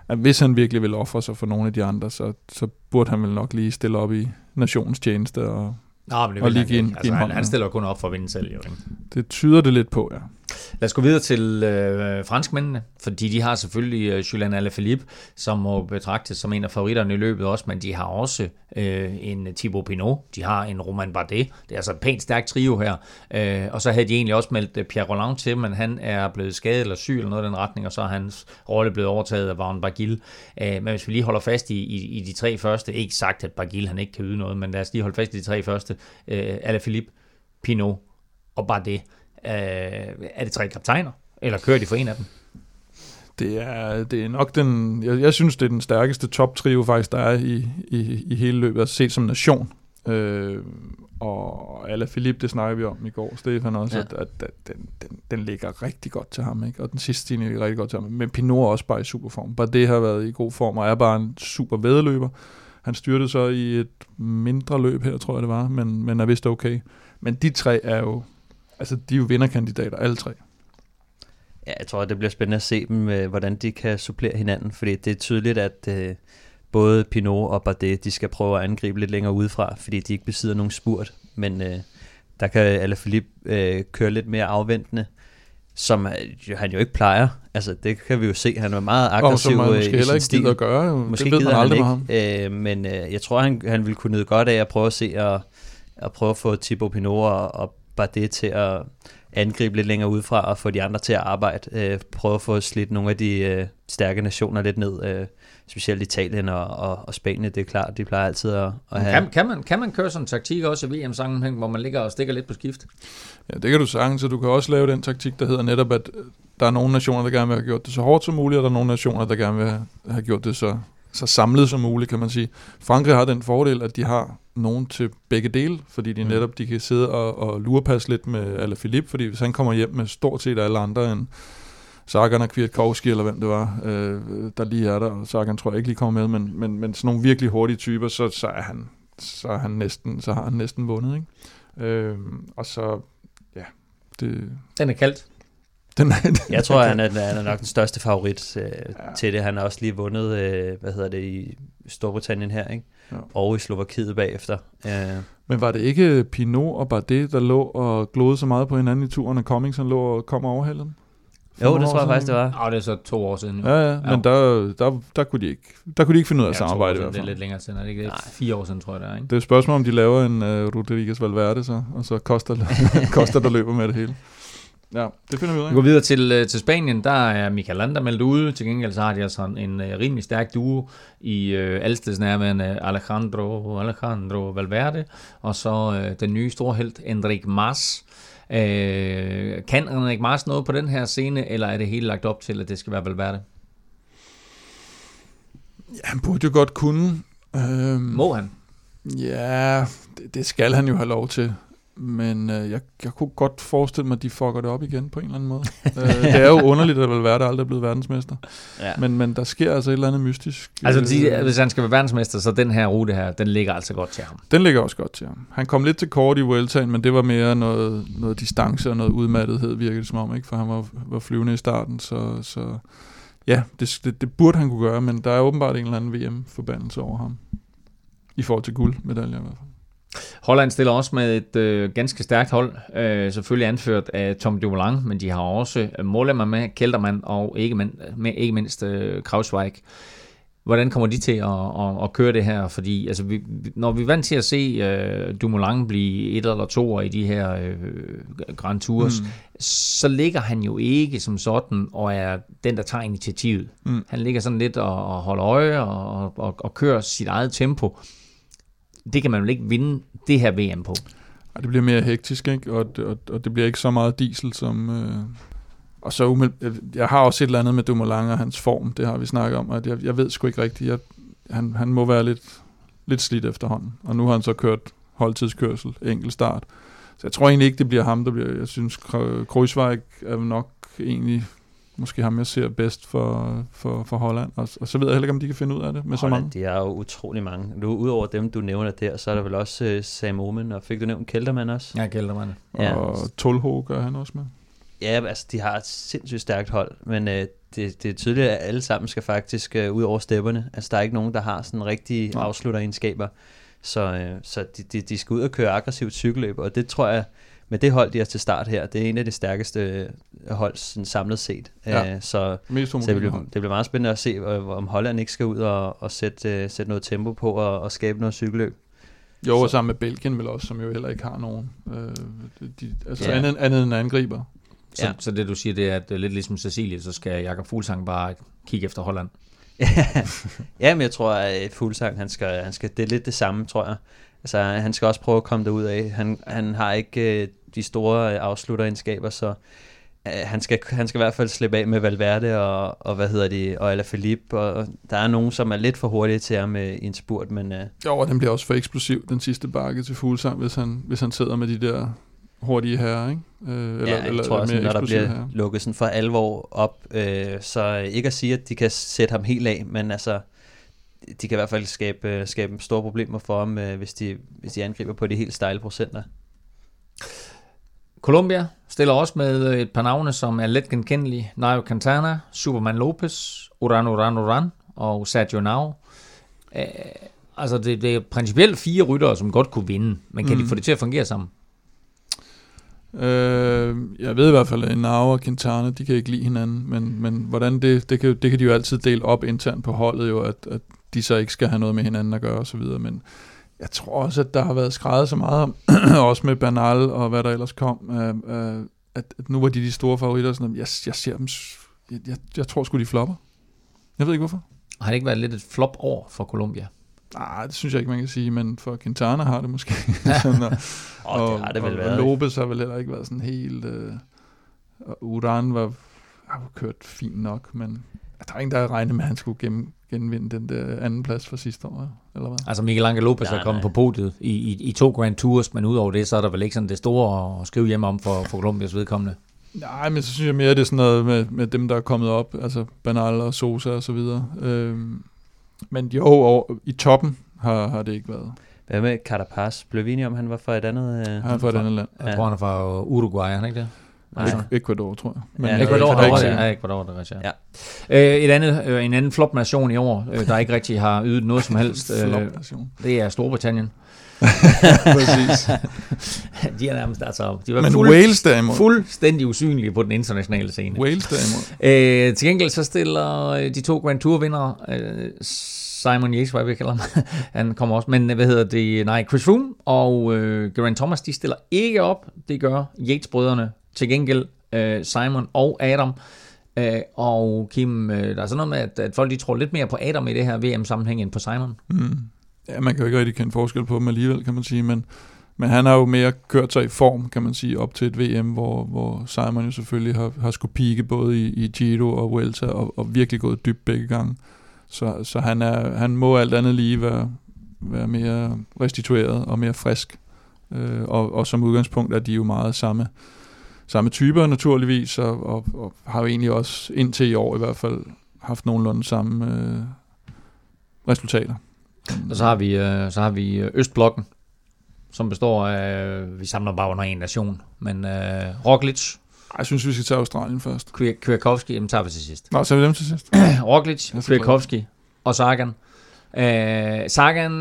At hvis han virkelig vil ofre sig for nogle af de andre, så, så burde han vel nok lige stille op i nationens tjeneste og, Nå, men det og lige give en, altså, han, han stiller kun op for at vinde selv. Jo, ikke? Det tyder det lidt på, ja. Lad os gå videre til øh, franskmændene, fordi de har selvfølgelig øh, Julian Alaphilippe, som må betragtes som en af favoritterne i løbet også, men de har også øh, en Thibaut Pinot, de har en Roman Bardet, det er altså et pænt stærkt trio her, øh, og så havde de egentlig også meldt øh, Pierre Roland til, men han er blevet skadet eller syg eller noget i den retning, og så er hans rolle blevet overtaget af Vaughn Bargil. Øh, men hvis vi lige holder fast i, i, i de tre første, ikke sagt, at Bargil han ikke kan yde noget, men lad os lige holde fast i de tre første, øh, Alaphilippe, Pinot og Bardet, Øh, er det tre kaptajner, eller kører de for en af dem? Det er, det er nok den, jeg, jeg synes, det er den stærkeste top-trio faktisk, der er i, i, i hele løbet, altså set som nation. Øh, og Ala Philippe, det snakker vi om i går, Stefan også, ja. at, at, at den, den, den ligger rigtig godt til ham, ikke? og den sidste stigning ligger rigtig godt til ham. Men Pinot er også bare i super form. Bare det har været i god form, og er bare en super vedløber. Han styrte så i et mindre løb her, tror jeg det var, men, men er vist okay. Men de tre er jo Altså, de er jo vinderkandidater, alle tre. Ja, jeg tror, det bliver spændende at se dem, øh, hvordan de kan supplere hinanden, fordi det er tydeligt, at øh, både Pinot og Bardet, de skal prøve at angribe lidt længere udefra, fordi de ikke besidder nogen spurt, men øh, der kan Alaphilippe øh, køre lidt mere afventende, som han jo ikke plejer. Altså, det kan vi jo se. Han er meget aggressiv og som man måske heller ikke gider at gøre. Måske det ved man aldrig han ikke, øh, men øh, jeg tror, han, han vil kunne nyde godt af at prøve at se og, at prøve at få Thibaut Pinot og, og bare det til at angribe lidt længere udefra og få de andre til at arbejde. Øh, prøve at få slidt nogle af de øh, stærke nationer lidt ned. Øh, specielt Italien og, og, og Spanien, det er klart, de plejer altid at, at have... Kan, kan, man, kan man køre sådan en taktik også i VM-sammenhæng, hvor man ligger og stikker lidt på skift? Ja, det kan du sagtens, så du kan også lave den taktik, der hedder netop, at der er nogle nationer, der gerne vil have gjort det så hårdt som muligt, og der er nogle nationer, der gerne vil have gjort det så så samlet som muligt, kan man sige. Frankrig har den fordel, at de har nogen til begge dele, fordi de Mm. netop de kan sidde og, og lurepasse lidt med Alaphilippe, fordi hvis han kommer hjem med stort set alle andre end Sagan og Kwiatkowski, eller hvem det var, øh, der lige er der, og Sagan tror jeg ikke lige kommer med, men, men, men sådan nogle virkelig hurtige typer, så, så er han så er han næsten, så har han næsten vundet, ikke? Øh, og så, ja, det, Den er kaldt. Den, Jeg tror, han er, han er nok den største favorit øh, Ja. ja. til det. Han har også lige vundet, øh, hvad hedder det, i Storbritannien her, ikke? Ja. Og i Slovakiet bagefter. Øh, Men var det ikke Pinot og Bardet, der lå og glodede så meget på hinanden i turen, og Cummings han lå og kom og overhalede dem? Jo, det tror jeg faktisk, det var. Og det er så to år siden. Ja, ja, men der, der, der, kunne de ikke, der kunne de ikke finde ud af at Ja, samarbejde i siden. hvert Det er fald. lidt længere siden, er det ikke? Det er Nej. fire år siden, tror jeg, det er, ikke? Det er et spørgsmål, om de laver en uh, Rodriguez Valverde, så, og så koster, koster der løber med det hele. Ja, det finder vi ud af. Vi går videre til, øh, til Spanien. Der er Michael Landa meldt ude. Til gengæld så har de altså en, en øh, rimelig stærk duo i øh, alstedsnærværende Alejandro, Alejandro Valverde. Og så øh, den nye store held, Enric Mas. Øh, kan Enric Mas noget på den her scene, eller er det hele lagt op til, at det skal være Valverde? Ja, han burde jo godt kunne. Øhm, Må han? Ja, det, det skal han jo have lov til. Men øh, jeg, jeg kunne godt forestille mig, at de fucker det op igen på en eller anden måde. øh, det er jo underligt, at Valverde aldrig er blevet verdensmester. Ja. Men, men der sker altså et eller andet mystisk. Altså, de, Øh, hvis han skal være verdensmester, så den her rute her, den ligger altså godt til ham. Den ligger også godt til ham. Han kom lidt til kort i Vueltaen, men det var mere noget, noget distance og noget udmattethed, virkede det som om, ikke? for han var, var flyvende i starten. Så, så ja, det, det, det burde han kunne gøre, men der er åbenbart en eller anden VM-forbandelse over ham. I forhold til guldmedaljer i hvert fald. Holland stiller også med et øh, ganske stærkt hold, øh, selvfølgelig anført af Tom Dumoulin, men de har også øh, Mollema med, Keltermann og ikke, men, med, ikke mindst øh, Krausweig. Hvordan kommer de til at, at, at køre det her? Fordi altså, vi, vi- når vi er vant til at se øh, Dumoulin blive et eller to i de her øh, Grand Tours, mm. så ligger han jo ikke som sådan og er den, der tager initiativet. Mm. Han ligger sådan lidt og, og holder øje og, og, og kører sit eget tempo. Det kan man vel ikke vinde det her VM på. Ej, det bliver mere hektisk, ikke? Og, og, og det bliver ikke så meget diesel som... Øh... Og så umiddelbart, øh, jeg- har også et eller andet med Dumoulin og hans form, det har vi snakket om, at jeg, jeg ved sgu ikke rigtigt, jeg, han, han må være lidt, lidt slidt efterhånden. Og nu har han så kørt holdtidskørsel, enkelt start. Så jeg tror egentlig ikke, det bliver ham, der bliver... Jeg synes, Kreuzweig er nok egentlig måske ham, jeg ser bedst for, for, for Holland. Og, og så ved jeg heller ikke, om de kan finde ud af det med så Holland, mange. de er jo utrolig mange. Nu, udover dem, du nævner der, så er der vel også uh, Sam Omen, og fik du nævnt Keltermann også? Ja, Keltermann. Ja. Og Tolho gør han også med. Ja, altså de har et sindssygt stærkt hold, men øh, det, det er tydeligt, at alle sammen skal faktisk øh, ud over stepperne. Altså der er ikke nogen, der har sådan rigtige afslutteregenskaber. Så, øh, så de, de, de skal ud og køre aggressivt cykelløb, og det tror jeg, med det hold, de har til start her, det er en af de stærkeste øh, hold sådan samlet set. Ja. Øh, så Mest så det bliver, det bliver meget spændende at se, øh, om Holland ikke skal ud og, og sætte, øh, sætte noget tempo på og, og skabe noget cykelløb. Jo, og Så- sammen med Belgien vel også, som jo heller ikke har nogen. Øh, de, altså Ja. andet, andet end angriber. Så, ja. Så det du siger, det er, at lidt ligesom Cecilie, så skal Jakob Fuglsang bare kigge efter Holland. ja, men jeg tror, at Fuglsang, han skal, han skal, det er lidt det samme, tror jeg. Altså, han skal også prøve at komme derud af. Han, han har ikke øh, de store øh, afslutteregenskaber, så øh, han, skal, han skal i hvert fald slippe af med Valverde og, og hvad hedder det, og Alaphilippe, og der er nogen, som er lidt for hurtige til ham øh, i en spurt, men øh, Jo, og den bliver også for eksplosiv, den sidste bakke til Fuglsang, hvis han, hvis han sidder med de der hurtige herrer, ikke? Øh, eller, ja, jeg tror også, når der bliver lukket sådan for alvor op, øh, så ikke at sige, at de kan sætte ham helt af, men altså, de kan i hvert fald skabe, skabe store problemer for ham, øh, hvis, de, hvis de angriber på de helt stejle procenter. Colombia stiller også med et par navne, som er let genkendelige. Nairo Quintana, Superman Lopez, Uran Uran Uran og Sergio Nau. Øh, altså, det, det er principielt fire ryttere, som godt kunne vinde, men kan mm. de få det til at fungere sammen? Øh, jeg ved i hvert fald, at Nau og Quintana, de kan ikke lide hinanden, men, men hvordan det, det, kan, det kan de jo altid dele op internt på holdet, jo, at, at de så ikke skal have noget med hinanden at gøre osv., men jeg tror også, at der har været skrevet så meget om, også med Bernal og hvad der ellers kom, øh, øh, at, at nu var de de store favoritter, sådan, jeg, jeg ser dem, jeg, jeg, jeg tror sgu, de flopper. Jeg ved ikke hvorfor. Har det ikke været lidt et flop år for Colombia? Nej, det synes jeg ikke, man kan sige, men for Quintana har det måske. sådan, og, Og, det har det vel og, været. Og? Lopez har vel heller ikke været sådan helt... Øh, og Uran var, har kørt fint nok, men... Der er ingen, der regnet med, at han skulle gennem, genvinde den der anden plads fra sidste år, eller hvad? Altså Miguel Angel Lopez Nej, er kommet nej. på podiet i, i, i to Grand Tours, men udover det, så er der vel ikke sådan det store at skrive hjem om for, for Colombias vedkommende. Nej, men så synes jeg mere, det er sådan noget med, med dem, der er kommet op, altså Banal og Sosa og så videre. Øhm, men jo, og i toppen har, har det ikke været. Hvad med Carapaz? Blev vi enige om, han var fra et andet... Øh... Han er fra et andet land. Jeg tror, han er fra Uruguay, han ikke det? Altså, Ecuador, tror jeg. Ja, jeg Ecuador, der ham. Ja, Ecuador, det er rigtigt. Ja. Ja. Øh, et andet, øh, en anden flop-nation i år, øh, der ikke rigtig har ydet noget som helst, øh, det er Storbritannien. Præcis. de er nærmest, altså, de var Men fuld, Wales derimod. fuldstændig usynlige på den internationale scene. Wales derimod. Øh, til gengæld så stiller de to Grand Tour vindere, øh, Simon Yates, hvad vi kalder ham, han kommer også, men hvad hedder det, nej, Chris Froome og øh, Geraint Thomas, de stiller ikke op, det gør Yates-brødrene, til gengæld øh, Simon og Adam, øh, og Kim, øh, der er sådan noget med, at, at folk de tror lidt mere på Adam i det her VM-sammenhæng end på Simon. Mm. Ja, man kan jo ikke rigtig kende forskel på dem alligevel, kan man sige, men, men han har jo mere kørt sig i form, kan man sige, op til et VM, hvor, hvor Simon jo selvfølgelig har, har skulle pike både i, i Giro og Vuelta, og, og virkelig gået dybt begge gange. Så, så han, er, han må alt andet lige være, være mere restitueret og mere frisk. Øh, og, og som udgangspunkt er de jo meget samme, samme typer naturligvis, og, og, og har jo egentlig også indtil i år i hvert fald haft nogenlunde samme øh, resultater. Og så har vi, øh, så har vi øh, Østblokken, som består af, vi samler bare under en nation, men øh, Roglic, Jeg synes, vi skal tage Australien først. Kwiat- Kwiatkowski, jamen tager vi til sidst. Nå, så er vi dem til sidst. Roglic. Kwiatkowski og Sagan. Øh, Sagan,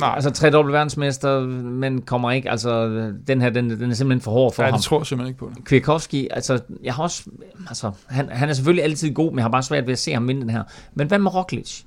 Nej. altså tredobbelt verdensmester, men kommer ikke, altså den her, den, den er simpelthen for hård for Ja, ham. det tror simpelthen ikke på det. Kwiatkowski, altså jeg har også, altså han, han er selvfølgelig altid god, men jeg har bare svært ved at se ham vinde den her. Men hvad med Roglic?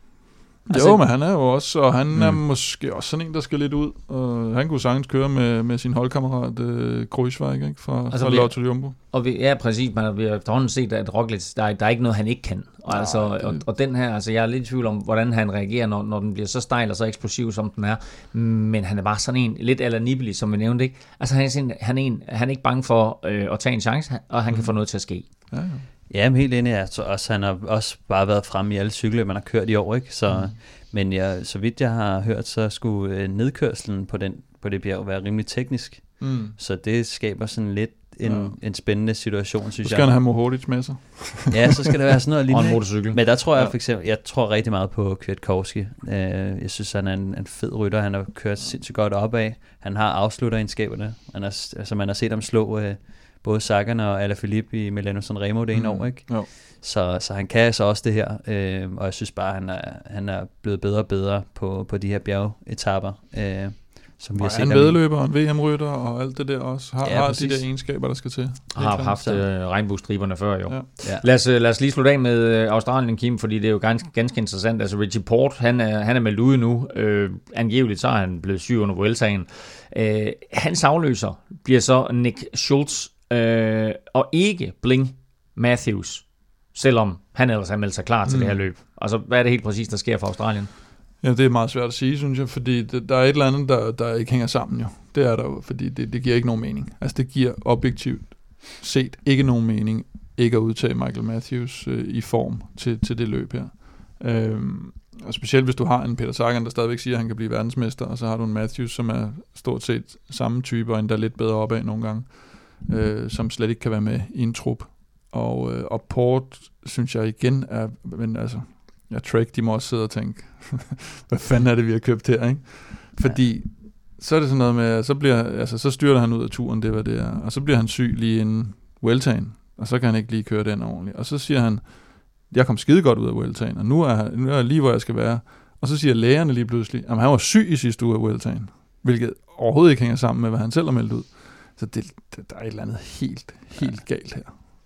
Altså, jo, men han er jo også, og han mm. er Mm. måske også sådan en, der skal lidt ud. Og han kunne sagtens køre med, med sin holdkammerat uh, Kreuzweig, ikke? Fra, Altså, fra Lotto Jumbo. Og vi, ja, præcis, man har, vi har efterhånden set, at Roglic, der, er- der er ikke noget, han ikke kan. Og, Nej, altså, det- og, og den her, altså jeg er lidt i tvivl om, hvordan han reagerer, når, når den bliver så stejl og så eksplosiv, som den er. Men han er bare sådan en, lidt eller som vi nævnte, ikke? Altså han er, sådan, han er, en, han er ikke bange for øh, at tage en chance, og han kan få noget til at ske. Ja, ja. Ja, men helt enig. Altså, også, han har også bare været fremme i alle cykler, man har kørt i år. Ikke? Så, mm. Men jeg, så vidt jeg har hørt, så skulle øh, nedkørselen på, den, på det bjerg være rimelig teknisk. Mm. Så det skaber sådan lidt en, Ja. en spændende situation, Så synes skal jeg. han have Mohoric med sig. Ja, så skal der være sådan noget Og en lignende. motorcykel. Men der tror jeg for eksempel, jeg tror rigtig meget på Kwiatkowski. Øh, jeg synes, han er en, en fed rytter. Han har kørt sindssygt godt opad. Han har afslutteregenskaberne. Han har, altså, man har set ham slå øh, både Sagan og Alaphilippe i Milano Sanremo det ene Mm. år, ikke? Jo. Så, så han kan altså også det her, øh, og jeg synes bare, han er, han er blevet bedre og bedre på, på de her bjergetapper, øh, som vi har Og set han ham i. vedløber og en VM-rytter og alt det der også. Har, Ja, har de der egenskaber, der skal til. har klart. haft øh, regnbuestriberne før jo. Ja. Ja. Lad os, øh, lad os lige slutte af med øh, Australien, Kim, fordi det er jo ganske, ganske interessant. Altså Richie Port, han er, han er meldt ude nu. Øh, angiveligt så er han blevet syg under Vueltaen. Øh, hans afløser bliver så Nick Schultz, øh, og ikke Bling Matthews, selvom han ellers har meldt sig klar til Mm. det her løb. Altså, hvad er det helt præcis, der sker for Australien? Ja, det er meget svært at sige, synes jeg, fordi det, der er et eller andet, der, der ikke hænger sammen jo. Det er der jo, fordi det, det giver ikke nogen mening. Altså det giver objektivt set ikke nogen mening ikke at udtage Michael Matthews øh, i form til, til det løb her. Øhm, og specielt hvis du har en Peter Sagan, der stadigvæk siger, at han kan blive verdensmester, og så har du en Matthews, som er stort set samme type, og endda lidt bedre opad nogle gange, øh, som slet ikke kan være med i en trup. Og, øh, og Port, synes jeg igen er, men altså, ja, Trek, de må også sidde og tænke, hvad fanden er det, vi har købt her, ikke? Fordi ja. så er det sådan noget med, så, bliver, altså, så styrter han ud af turen, det var det er, og så bliver han syg lige inden Vueltaen, og så kan han ikke lige køre den ordentligt. Og så siger han, jeg kom skide godt ud af Vueltaen, og nu er, nu er jeg lige, hvor jeg skal være. Og så siger lægerne lige pludselig, at han var syg i sidste uge af Vueltaen, hvilket overhovedet ikke hænger sammen med, hvad han selv har meldt ud. Så det, det, der er et eller andet helt, helt galt her.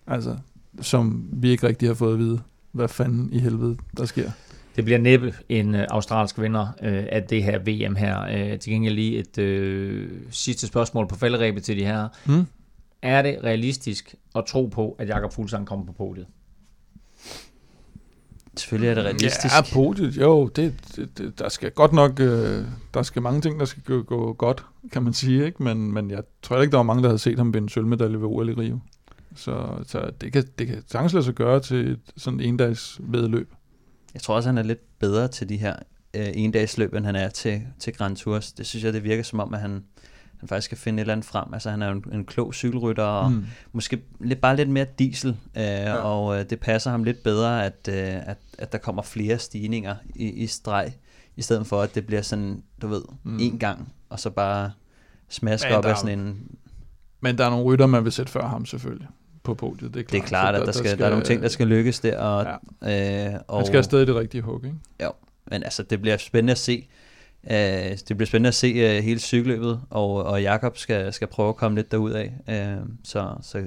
Altså, som vi ikke rigtig har fået at vide, hvad fanden i helvede der sker. Det bliver næppe en øh, australsk vinder øh, af det her VM her. Øh, til gengæld lige et øh, sidste spørgsmål på falderæbet til de her. Hmm? Er det realistisk at tro på, at Jakob Fuglsang kommer på podiet? Selvfølgelig er det realistisk. Ja, podiet, jo, det, det, det, der skal godt nok, øh, der skal mange ting, der skal gå, gå godt, kan man sige, ikke? Men, men jeg tror ikke, der var mange, der havde set ham vinde sølvmedalje ved OL i Rio. Så, så det, kan, det kan sagtens lade sig gøre til et sådan en dags vedløb. Jeg tror også, han er lidt bedre til de her øh, endagsløb, end han er til, til Grand Tours. Det synes jeg, det virker som om, at han, han faktisk kan finde et eller andet frem. Altså han er en, en klog cykelrytter, og mm. måske lidt, bare lidt mere diesel, øh, ja. og øh, det passer ham lidt bedre, at, øh, at, at der kommer flere stigninger i, i streg, i stedet for at det bliver sådan, du ved, mm. en gang, og så bare smaske op af sådan en... Men der er nogle rytter, man vil sætte før ham selvfølgelig på podiet. Det er klart, det er klart at der, der, skal, der, skal, der er nogle ting, der skal lykkes der. Og, ja. øh, og, Han skal afsted i det rigtige hug, ikke? Jo, men altså, det bliver spændende at se. Øh, det bliver spændende at se øh, hele cykelløbet, og, og Jakob skal, skal prøve at komme lidt derud af. Øh, så, så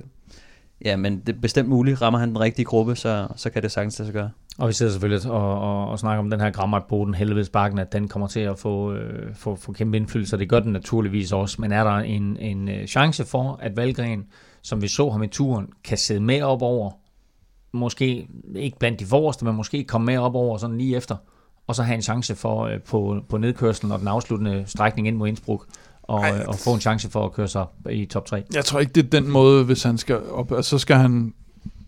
ja, men det er bestemt muligt. Rammer han den rigtige gruppe, så, så kan det sagtens lade sig gøre. Og vi sidder selvfølgelig og, og, og snakker om den her Grammat på den helvedes at den kommer til at få, øh, få, få kæmpe indflydelse, og det gør den naturligvis også. Men er der en, en øh, chance for, at Valgren, som vi så ham i turen, kan sidde med op over, måske ikke blandt de forreste, men måske komme med op over sådan lige efter, og så have en chance for øh, på, på nedkørslen og den afsluttende strækning ind mod Innsbruck, og, Ej, og få en chance for at køre sig i top 3. Jeg tror ikke, det er den måde, hvis han skal op. Altså, så skal han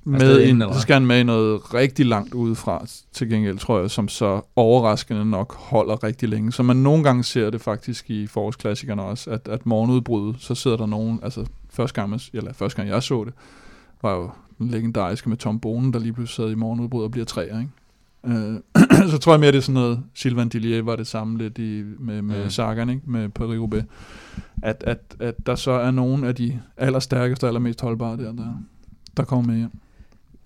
med ind, så skal han med i noget rigtig langt udefra til gengæld, tror jeg, som så overraskende nok holder rigtig længe. Så man nogle gange ser det faktisk i forårsklassikerne også, at, at morgenudbruddet, så sidder der nogen, altså første gang, eller første gang jeg så det, var jo den legendariske med Tom Bonen, der lige pludselig sad i morgenudbrud og bliver træer, ikke? Øh, så tror jeg mere, det er sådan noget, Sylvain Dillier var det samme lidt i, med, med mm. Sagan, ikke? med Paris-Roubaix. At, at, at der så er nogen af de allerstærkeste og allermest holdbare der, der, der kommer med hjem.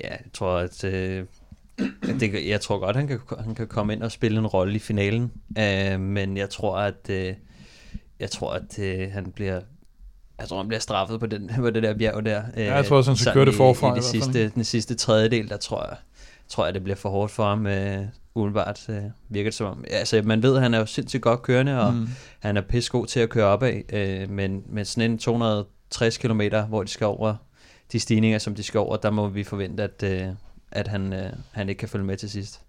Ja, jeg tror, at... Øh, det, jeg tror godt, han kan, han kan komme ind og spille en rolle i finalen, øh, men jeg tror, at øh, jeg tror, at øh, han bliver jeg tror, han bliver straffet på, den, på det der bjerg der. Ja, jeg tror også, han skal køre det forfra. I, i, det sidste, den sidste tredjedel, der tror jeg, tror jeg, det bliver for hårdt for ham. Øh, umiddelbart øh, virker det som om. Altså, man ved, at han er jo sindssygt godt kørende, og mm. han er pissegod til at køre op af, øh, men med sådan en 260 km, hvor de skal over de stigninger, som de skal over, der må vi forvente, at, øh, at han, øh, han ikke kan følge med til sidst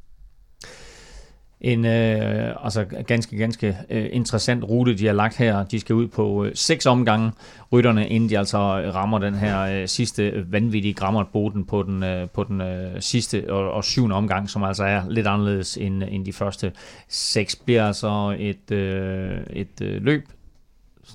en øh, altså ganske, ganske øh, interessant rute, de har lagt her. De skal ud på øh, seks omgange, rytterne, inden de altså øh, rammer den her øh, sidste vanvittige grammerboten på den, øh, på den øh, sidste og, og syvende omgang, som altså er lidt anderledes end, end de første seks. Bliver altså et, øh, et øh, løb,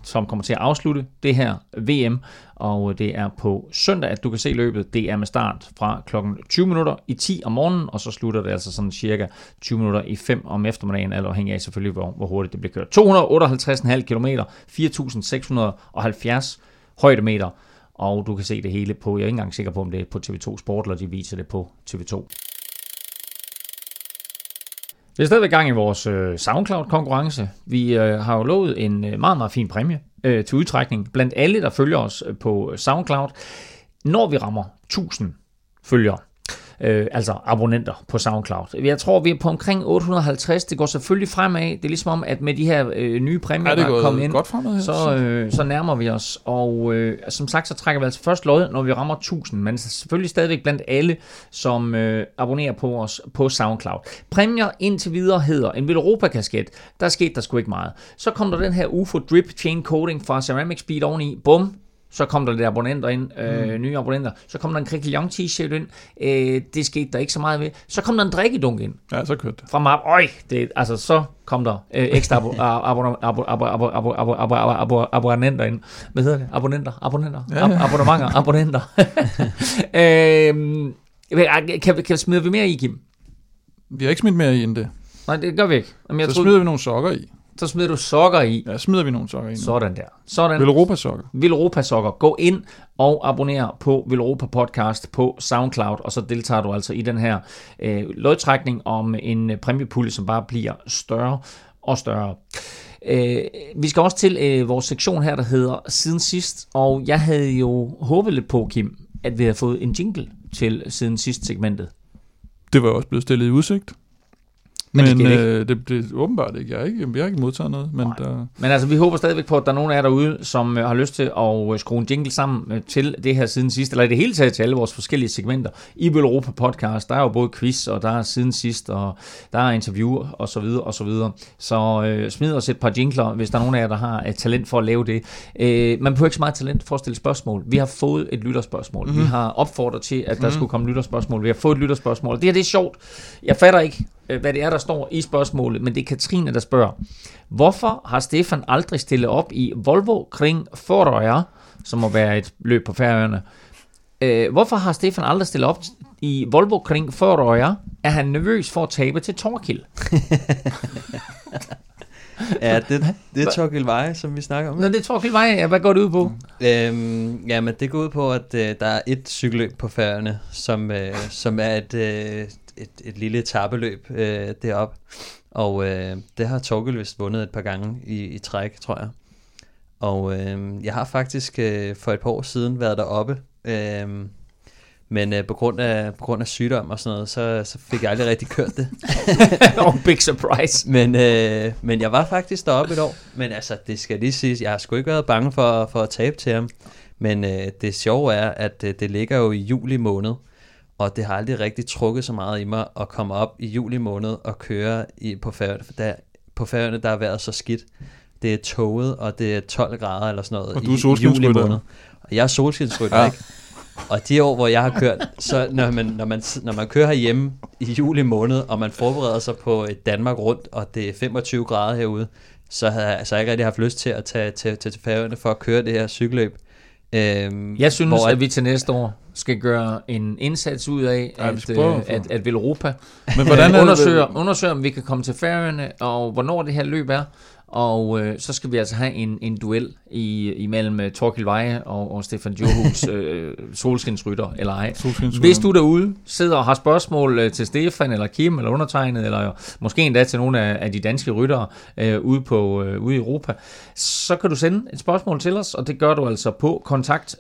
som kommer til at afslutte det her VM, og det er på søndag, at du kan se løbet. Det er med start fra klokken 20 minutter i 10 om morgenen, og så slutter det altså sådan cirka 20 minutter i 5 om eftermiddagen, alt afhængig af selvfølgelig, hvor, hvor hurtigt det bliver kørt. 258,5 km, 4.670 højdemeter, og du kan se det hele på, jeg er ikke engang sikker på, om det er på TV2 Sport, eller de viser det på TV2. Vi er stadigvæk gang i vores øh, SoundCloud-konkurrence. Vi øh, har jo lovet en øh, meget, meget fin præmie øh, til udtrækning blandt alle, der følger os øh, på øh, SoundCloud. Når vi rammer 1000 følgere, øh, altså abonnenter på SoundCloud. Jeg tror, vi er på omkring 850. Det går selvfølgelig fremad. Det er ligesom om, at med de her øh, nye præmier, der er kommet ind, godt fremad, så, øh, så nærmer vi os. Og øh, som sagt, så trækker vi altså først lod, når vi rammer 1000, men selvfølgelig stadigvæk blandt alle, som øh, abonnerer på os på SoundCloud. Præmier indtil videre hedder en Europa-kasket. Der skete der sgu ikke meget. Så kom der den her UFO Drip Chain Coating fra Ceramic Speed oveni. Bum, så kom der lidt abonnenter ind, øh, mm. nye abonnenter. Så kom der en Krikilion t-shirt ind. Øh, det skete der ikke så meget ved. Så kom der en drikkedunk ind. Ja, så kørte det. Fra mig. Øj, det, altså så kom der øh, ekstra abonnenter ind. Hvad hedder det? Abonnenter, abonnenter, ja, ja. abonnementer, abonnenter. øh, kan, kan smider vi mere i, Kim? Vi har ikke smidt mere i end det. Nej, det gør vi ikke. Jamen, jeg så troede... smider vi nogle sokker i. Så smider du sokker i. Ja, smider vi nogle sokker i. Sådan der. Sådan. Villeuropa sokker. Villeuropa sokker. Gå ind og abonner på Villeuropa podcast på SoundCloud, og så deltager du altså i den her øh, lodtrækning om en præmiepulje, som bare bliver større og større. Øh, vi skal også til øh, vores sektion her, der hedder Siden Sidst, og jeg havde jo håbet lidt på, Kim, at vi havde fået en jingle til Siden Sidst segmentet. Det var også blevet stillet i udsigt. Men det Men ikke. øh, det, det er åbenbart ikke. Jeg har ikke, jeg har ikke modtaget noget. Men Nej. der, Men altså, vi håber stadigvæk på, at der er nogen af jer derude, som øh, har lyst til at øh, skrue en jingle sammen øh, til det her siden sidst, eller i det hele taget til alle vores forskellige segmenter i Europa podcast. Der er jo både quiz, og der er siden sidst, og der er interview, og så videre, og så videre. Så øh, smid os et par jingler, hvis der er nogen af jer, der har et talent for at lave det. Øh, man behøver ikke så meget talent for at stille spørgsmål. Vi har fået et lytterspørgsmål. Mm-hmm. Vi har opfordret til, at der mm-hmm. skulle komme lytterspørgsmål. Vi har fået et lytterspørgsmål. Det her, det er sjovt. Jeg fatter ikke, hvad det er, der står i spørgsmålet, men det er Katrine, der spørger. Hvorfor har Stefan aldrig stillet op i Volvo kring Førøya, som må være et løb på færøerne? Øh, hvorfor har Stefan aldrig stillet op i Volvo kring Førøya? Er han nervøs for at tabe til Torkild? Ja, det, det er Torgild Veje, som vi snakker om. Nå, det er Torkild Vej. Ja, hvad går det ud på? Øhm, ja, men det går ud på, at øh, der er et cykelløb på færgerne, som, øh, som er et, øh, et, et lille etappeløb øh, deroppe. Og øh, det har Torgild vist vundet et par gange i, i træk, tror jeg. Og øh, jeg har faktisk øh, for et par år siden været deroppe. Øh, men øh, på, grund af, på grund af sygdom og sådan noget, så, så fik jeg aldrig rigtig kørt det. oh, big surprise. Men, øh, men jeg var faktisk deroppe et år. Men altså, det skal lige siges, jeg har sgu ikke været bange for, for at tabe til ham. Men øh, det sjove er, at øh, det ligger jo i juli måned. Og det har aldrig rigtig trukket så meget i mig at komme op i juli måned og køre i, på færøerne. For der, på færøerne, der har været så skidt. Det er toget, og det er 12 grader eller sådan noget Og du er i, i juli måned. Og jeg er solskinsrytter, Ja. ikke? Og de år, hvor jeg har kørt, så når man, når man, når man kører herhjemme i juli måned, og man forbereder sig på et Danmark rundt, og det er 25 grader herude, så havde jeg altså ikke rigtig haft lyst til at tage til, til, til Færøerne for at køre det her cykelløb. Øhm, Jeg synes, hvor at vi til næste år skal gøre en indsats ud af, Ja, at, prøve øh, at at, at Velropa men hvordan er undersøger, undersøger, om vi kan komme til Færøerne, og hvornår det her løb er. Og øh, så skal vi altså have en, en duel i, imellem uh, Torkild Veje og, og Stefan Johus øh, solskinsrytter, eller ej. solskinsrytter? Hvis du derude sidder og har spørgsmål øh, til Stefan, eller Kim, eller undertegnet, eller måske endda til nogle af, af de danske ryttere øh, ude, på, øh, ude i Europa, så kan du sende et spørgsmål til os, og det gør du altså på kontakt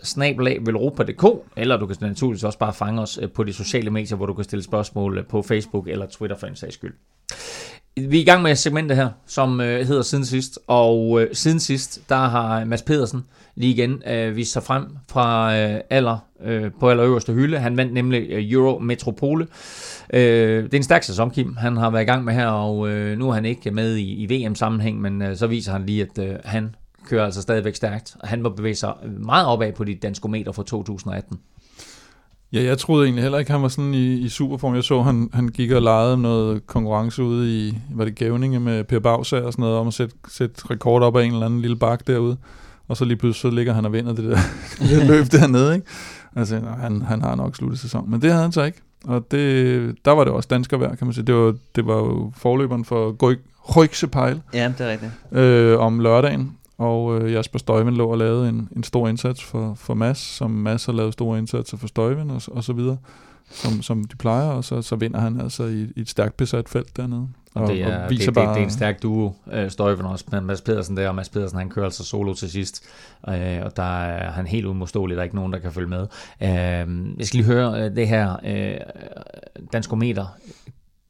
eller du kan naturligvis også bare fange os øh, på de sociale medier, hvor du kan stille spørgsmål øh, på Facebook eller Twitter for en sags skyld. Vi er i gang med segmentet her, som øh, hedder Siden Sidst, og øh, siden sidst, der har Mads Pedersen lige igen øh, vist sig frem fra øh, aller, øh, på allerøverste hylde. Han vandt nemlig øh, Euro Metropole. Øh, det er en stærk sæson, Kim. Han har været i gang med her, og øh, nu er han ikke med i, i VM-sammenhæng, men øh, så viser han lige, at øh, han kører altså stadigvæk stærkt. og Han må bevæge sig meget opad på de danskometer fra 2018. Ja, jeg troede egentlig heller ikke, han var sådan i, i superform. Jeg så, han, han gik og legede noget konkurrence ude i, var det Gævninge med Per Bagsager og sådan noget, om at sætte, sætte rekord op af en eller anden lille bak derude. Og så lige pludselig så ligger han og vinder det der, det der løb dernede, ikke? Altså, nej, han, han har nok sluttet sæson. Men det havde han så ikke. Og det, der var det også danskervær, kan man sige. Det var, det var jo forløberen for Røgsepejl Ja, det er rigtigt. øh, om lørdagen, og øh, Jasper Støjven lå og lavede en, en stor indsats for, for Mads, som Mads har lavet store indsatser for Støjven og, og så videre, som, som de plejer, og så, så vinder han altså i, i et stærkt besat felt dernede. Og, det, er, det, det, det, er en stærk duo, øh, Støjven også, men Mads Pedersen der, og Mads Pedersen han kører altså solo til sidst, øh, og der er han helt umodståelig, der er ikke nogen, der kan følge med. Øh, jeg skal lige høre øh, det her øh, danskometer.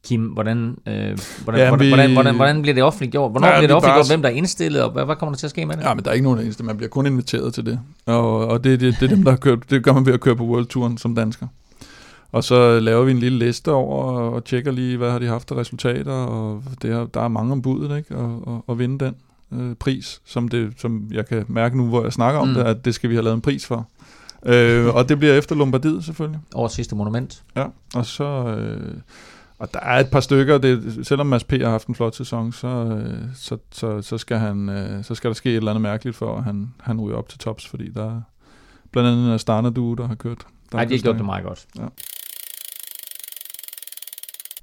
Kim, hvordan, øh, hvordan, Ja, hvordan, vi- hvordan, hvordan, hvordan bliver det offentliggjort? Hvornår Ja, bliver det offentliggjort? bare- Hvem der er indstillet, og hvad, hvad kommer der til at ske med det? Ja, men der er ikke nogen eneste. Man bliver kun inviteret til det. Og, og det, det, det er dem, der har kørt. Det gør man ved at køre på World Touren som dansker. Og så laver vi en lille liste over og, tjekker lige, hvad har de haft af resultater. Og det er, der er mange om budet, ikke? Og, og, og vinde den øh, pris, som, det, som jeg kan mærke nu, hvor jeg snakker om Mm. det, at det skal vi have lavet en pris for. øh, og det bliver efter Lombardiet selvfølgelig. Årets sidste monument. Ja, og så... Øh, og der er et par stykker, det, selvom Mads P. har haft en flot sæson, så, øh, så, så, så, skal han, øh, så skal der ske et eller andet mærkeligt for, at han, han ryger op til tops, fordi der er blandt andet Duo, der har kørt. Der Nej, de har gjort det meget godt. Ja.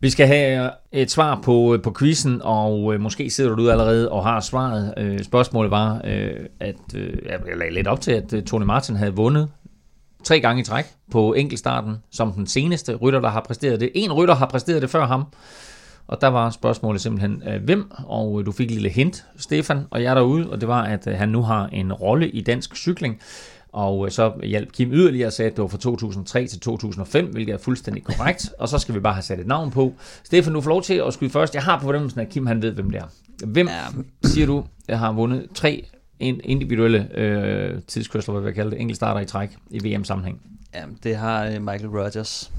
Vi skal have et svar på, på quizzen, og øh, måske sidder du allerede og har svaret. Øh, spørgsmålet var, øh, at øh, jeg lagde lidt op til, at øh, Tony Martin havde vundet tre gange i træk på enkeltstarten, som den seneste rytter, der har præsteret det. En rytter har præsteret det før ham, og der var spørgsmålet simpelthen, øh, hvem? Og øh, du fik et lille hint, Stefan og jeg derude, og det var, at øh, han nu har en rolle i dansk cykling. Og øh, så hjalp Kim yderligere og sagde, at det var fra 2003 til 2005, hvilket er fuldstændig korrekt. Og så skal vi bare have sat et navn på. Stefan, du får lov til at skyde først. Jeg har på fornemmelsen, at Kim han ved, hvem det er. Hvem, ja. siger du, jeg har vundet tre individuelle øh, tidskørsler, hvad vi kalde det, enkeltstarter i træk i VM-sammenhæng? Ja, det har øh, Michael Rogers.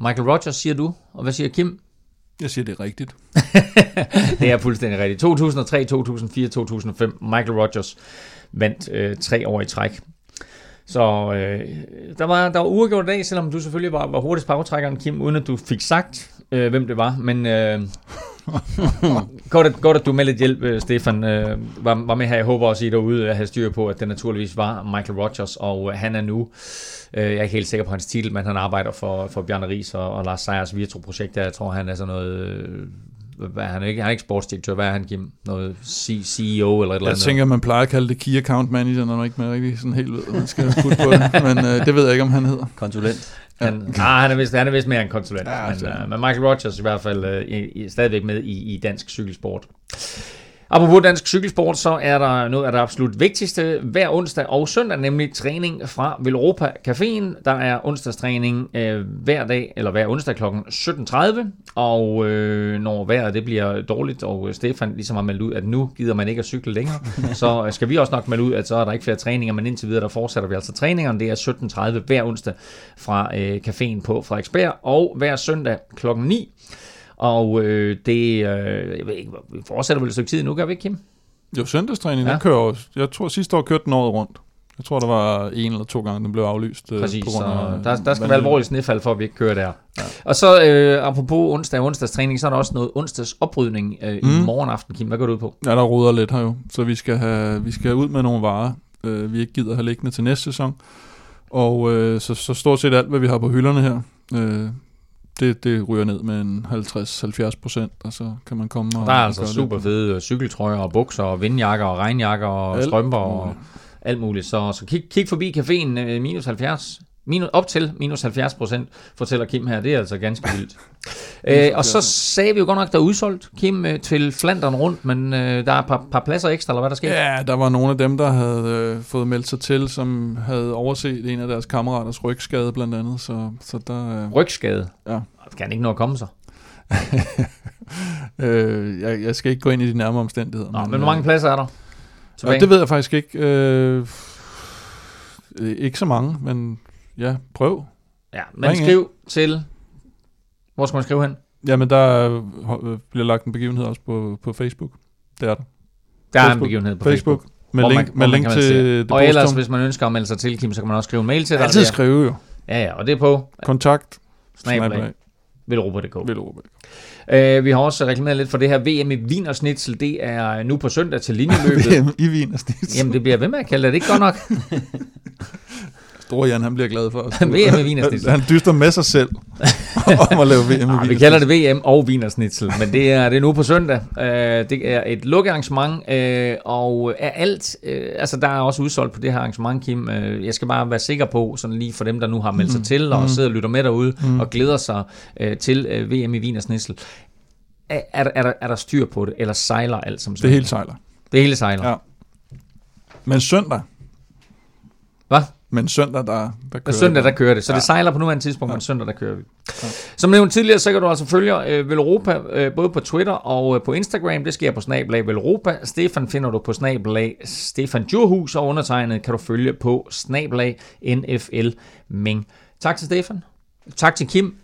Michael Rogers, siger du. Og hvad siger Kim? Jeg siger, det er rigtigt. det er fuldstændig rigtigt. 2003, 2004, 2005. Michael Rogers vandt øh, tre år i træk. Så øh, der var, der var uafgjort i dag, selvom du selvfølgelig var, var hurtigst på aftrækkeren, Kim, uden at du fik sagt, øh, hvem det var. Men øh, godt, at, godt, at du med lidt hjælp, øh, Stefan, øh, var, var med her. Jeg håber også, I derude at have styr på, at det naturligvis var Michael Rogers, og øh, han er nu, øh, jeg er ikke helt sikker på hans titel, men han arbejder for, for Bjarne Ries og, og Lars Sejers Virtro-projekt. Jeg tror, han er sådan noget... Øh, hvad er han ikke? Han er ikke sportsdirektør. Hvad er han, Kim? Noget CEO eller et eller andet? Jeg tænker, man plejer at kalde det Key Account Manager, når man ikke man rigtig sådan helt ved, hvad man skal putte på det. Men øh, det ved jeg ikke, om han hedder. Konsulent. Han, ja. ah, han, er vist, han er vist mere en konsulent. Ja, men, uh, men Michael Rogers i hvert fald uh, i, i, stadigvæk med i, i dansk cykelsport. Apropos dansk cykelsport, så er der noget af det absolut vigtigste hver onsdag og søndag, nemlig træning fra Velropa Caféen. Der er onsdagstræning øh, hver dag, eller hver onsdag kl. 17.30, og øh, når vejret det bliver dårligt, og Stefan ligesom har meldt ud, at nu gider man ikke at cykle længere, så skal vi også nok melde ud, at så er der ikke flere træninger, men indtil videre, der fortsætter vi altså træningerne. Det er 17.30 hver onsdag fra øh, caféen på Frederiksberg, og hver søndag kl. 9 og øh, det, øh, jeg ved ikke, vi fortsætter vel et stykke tid nu, gør vi ikke, Kim? Jo, søndagstræning, ja. den kører også. Jeg tror, sidste år kørte den året rundt. Jeg tror, der var en eller to gange, den blev aflyst. Øh, Præcis, på grund af, der, der skal være alvorligt snefald for, at vi ikke kører der. Ja. Og så, øh, apropos onsdag og onsdagstræning, så er der også noget onsdags oprydning øh, mm. i morgen aften, Kim. Hvad går du ud på? Ja, der ruder lidt her jo. Så vi skal, have, vi skal ud med nogle varer, øh, vi ikke gider have liggende til næste sæson. Og øh, så, så stort set alt, hvad vi har på hylderne her, øh, det, det ryger ned med en 50-70 procent, og så kan man komme og... Der er altså super fede cykeltrøjer og bukser og vindjakker og regnjakker og alt strømper og alt muligt. Så, så kig, kig forbi caféen øh, minus 70 minus, op til minus 70 procent, fortæller Kim her. Det er altså ganske vildt. Æ, øh, og så sagde vi jo godt nok, der er udsolgt, Kim, øh, til Flandern rundt, men øh, der er et par, par pladser ekstra, eller hvad der sker? Ja, der var nogle af dem, der havde øh, fået meldt sig til, som havde overset en af deres kammeraters rygskade blandt andet. Så, så der, øh, rygskade? Ja. Kan ikke nå at komme sig? øh, jeg, jeg skal ikke gå ind i de nærmere omstændigheder. Nå, men, men hvor mange pladser er der? Ja, det ved jeg faktisk ikke. Øh, ikke så mange, men ja, prøv. Ja, men Ring skriv ind. til... Hvor skal man skrive hen? Jamen, der øh, bliver lagt en begivenhed også på, på Facebook. Det er der. Der Facebook. er en begivenhed på Facebook. Facebook. Med link, man, med link til det Og ellers, hvis man ønsker at melde sig til, Kim, så kan man også skrive en mail til dig. Altid skrive jo. Ja, ja, og det er på... Kontakt. Snablag. Velropa.dk. Velropa.dk. Uh, vi har også reklameret lidt for det her VM i Wienersnitzel. Det er nu på søndag til linjeløbet. VM i Wienersnitzel. Jamen, det bliver ved med at kalde det. Det er ikke godt nok. Store Jan, han bliver glad for os. VM i Wienersnitzel. Han dyster med sig selv om at lave VM i. Vi kalder det VM og Wienersnitzel, men det er, det er nu på søndag. Uh, det er et lukkearrangement, uh, og er alt, uh, altså der er også udsolgt på det her arrangement, Kim. Jeg skal bare være sikker på, sådan lige for dem, der nu har meldt sig mm. til, og mm. sidder og lytter med derude, mm. og glæder sig til VM i Wienersnitzel. Er, er, er, der, er der styr på det, eller sejler alt som sådan? Det hele sejler. Det hele sejler. Ja. Men søndag, hvad? Men søndag, der, der kører søndag, der kører det. Så ja. det sejler på nuværende tidspunkt, ja. men søndag, der kører vi. Ja. Som nævnt tidligere, så kan du altså følge øh, Velropa øh, både på Twitter og øh, på Instagram. Det sker på snablag Velropa. Stefan finder du på snablag Stefan Djurhus, og undertegnet kan du følge på snablag NFL Ming. Tak til Stefan. Tak til Kim.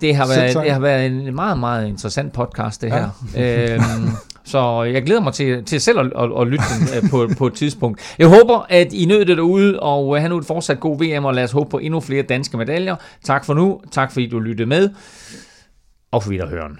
Det har, været, det har været en meget, meget interessant podcast, det her. Ja. øhm, så jeg glæder mig til, til selv at, at, at lytte den øh, på, på et tidspunkt. Jeg håber, at I nød det derude, og øh, have nu et fortsat god VM, og lad os håbe på endnu flere danske medaljer. Tak for nu. Tak fordi du lyttede med. Og for videre høren.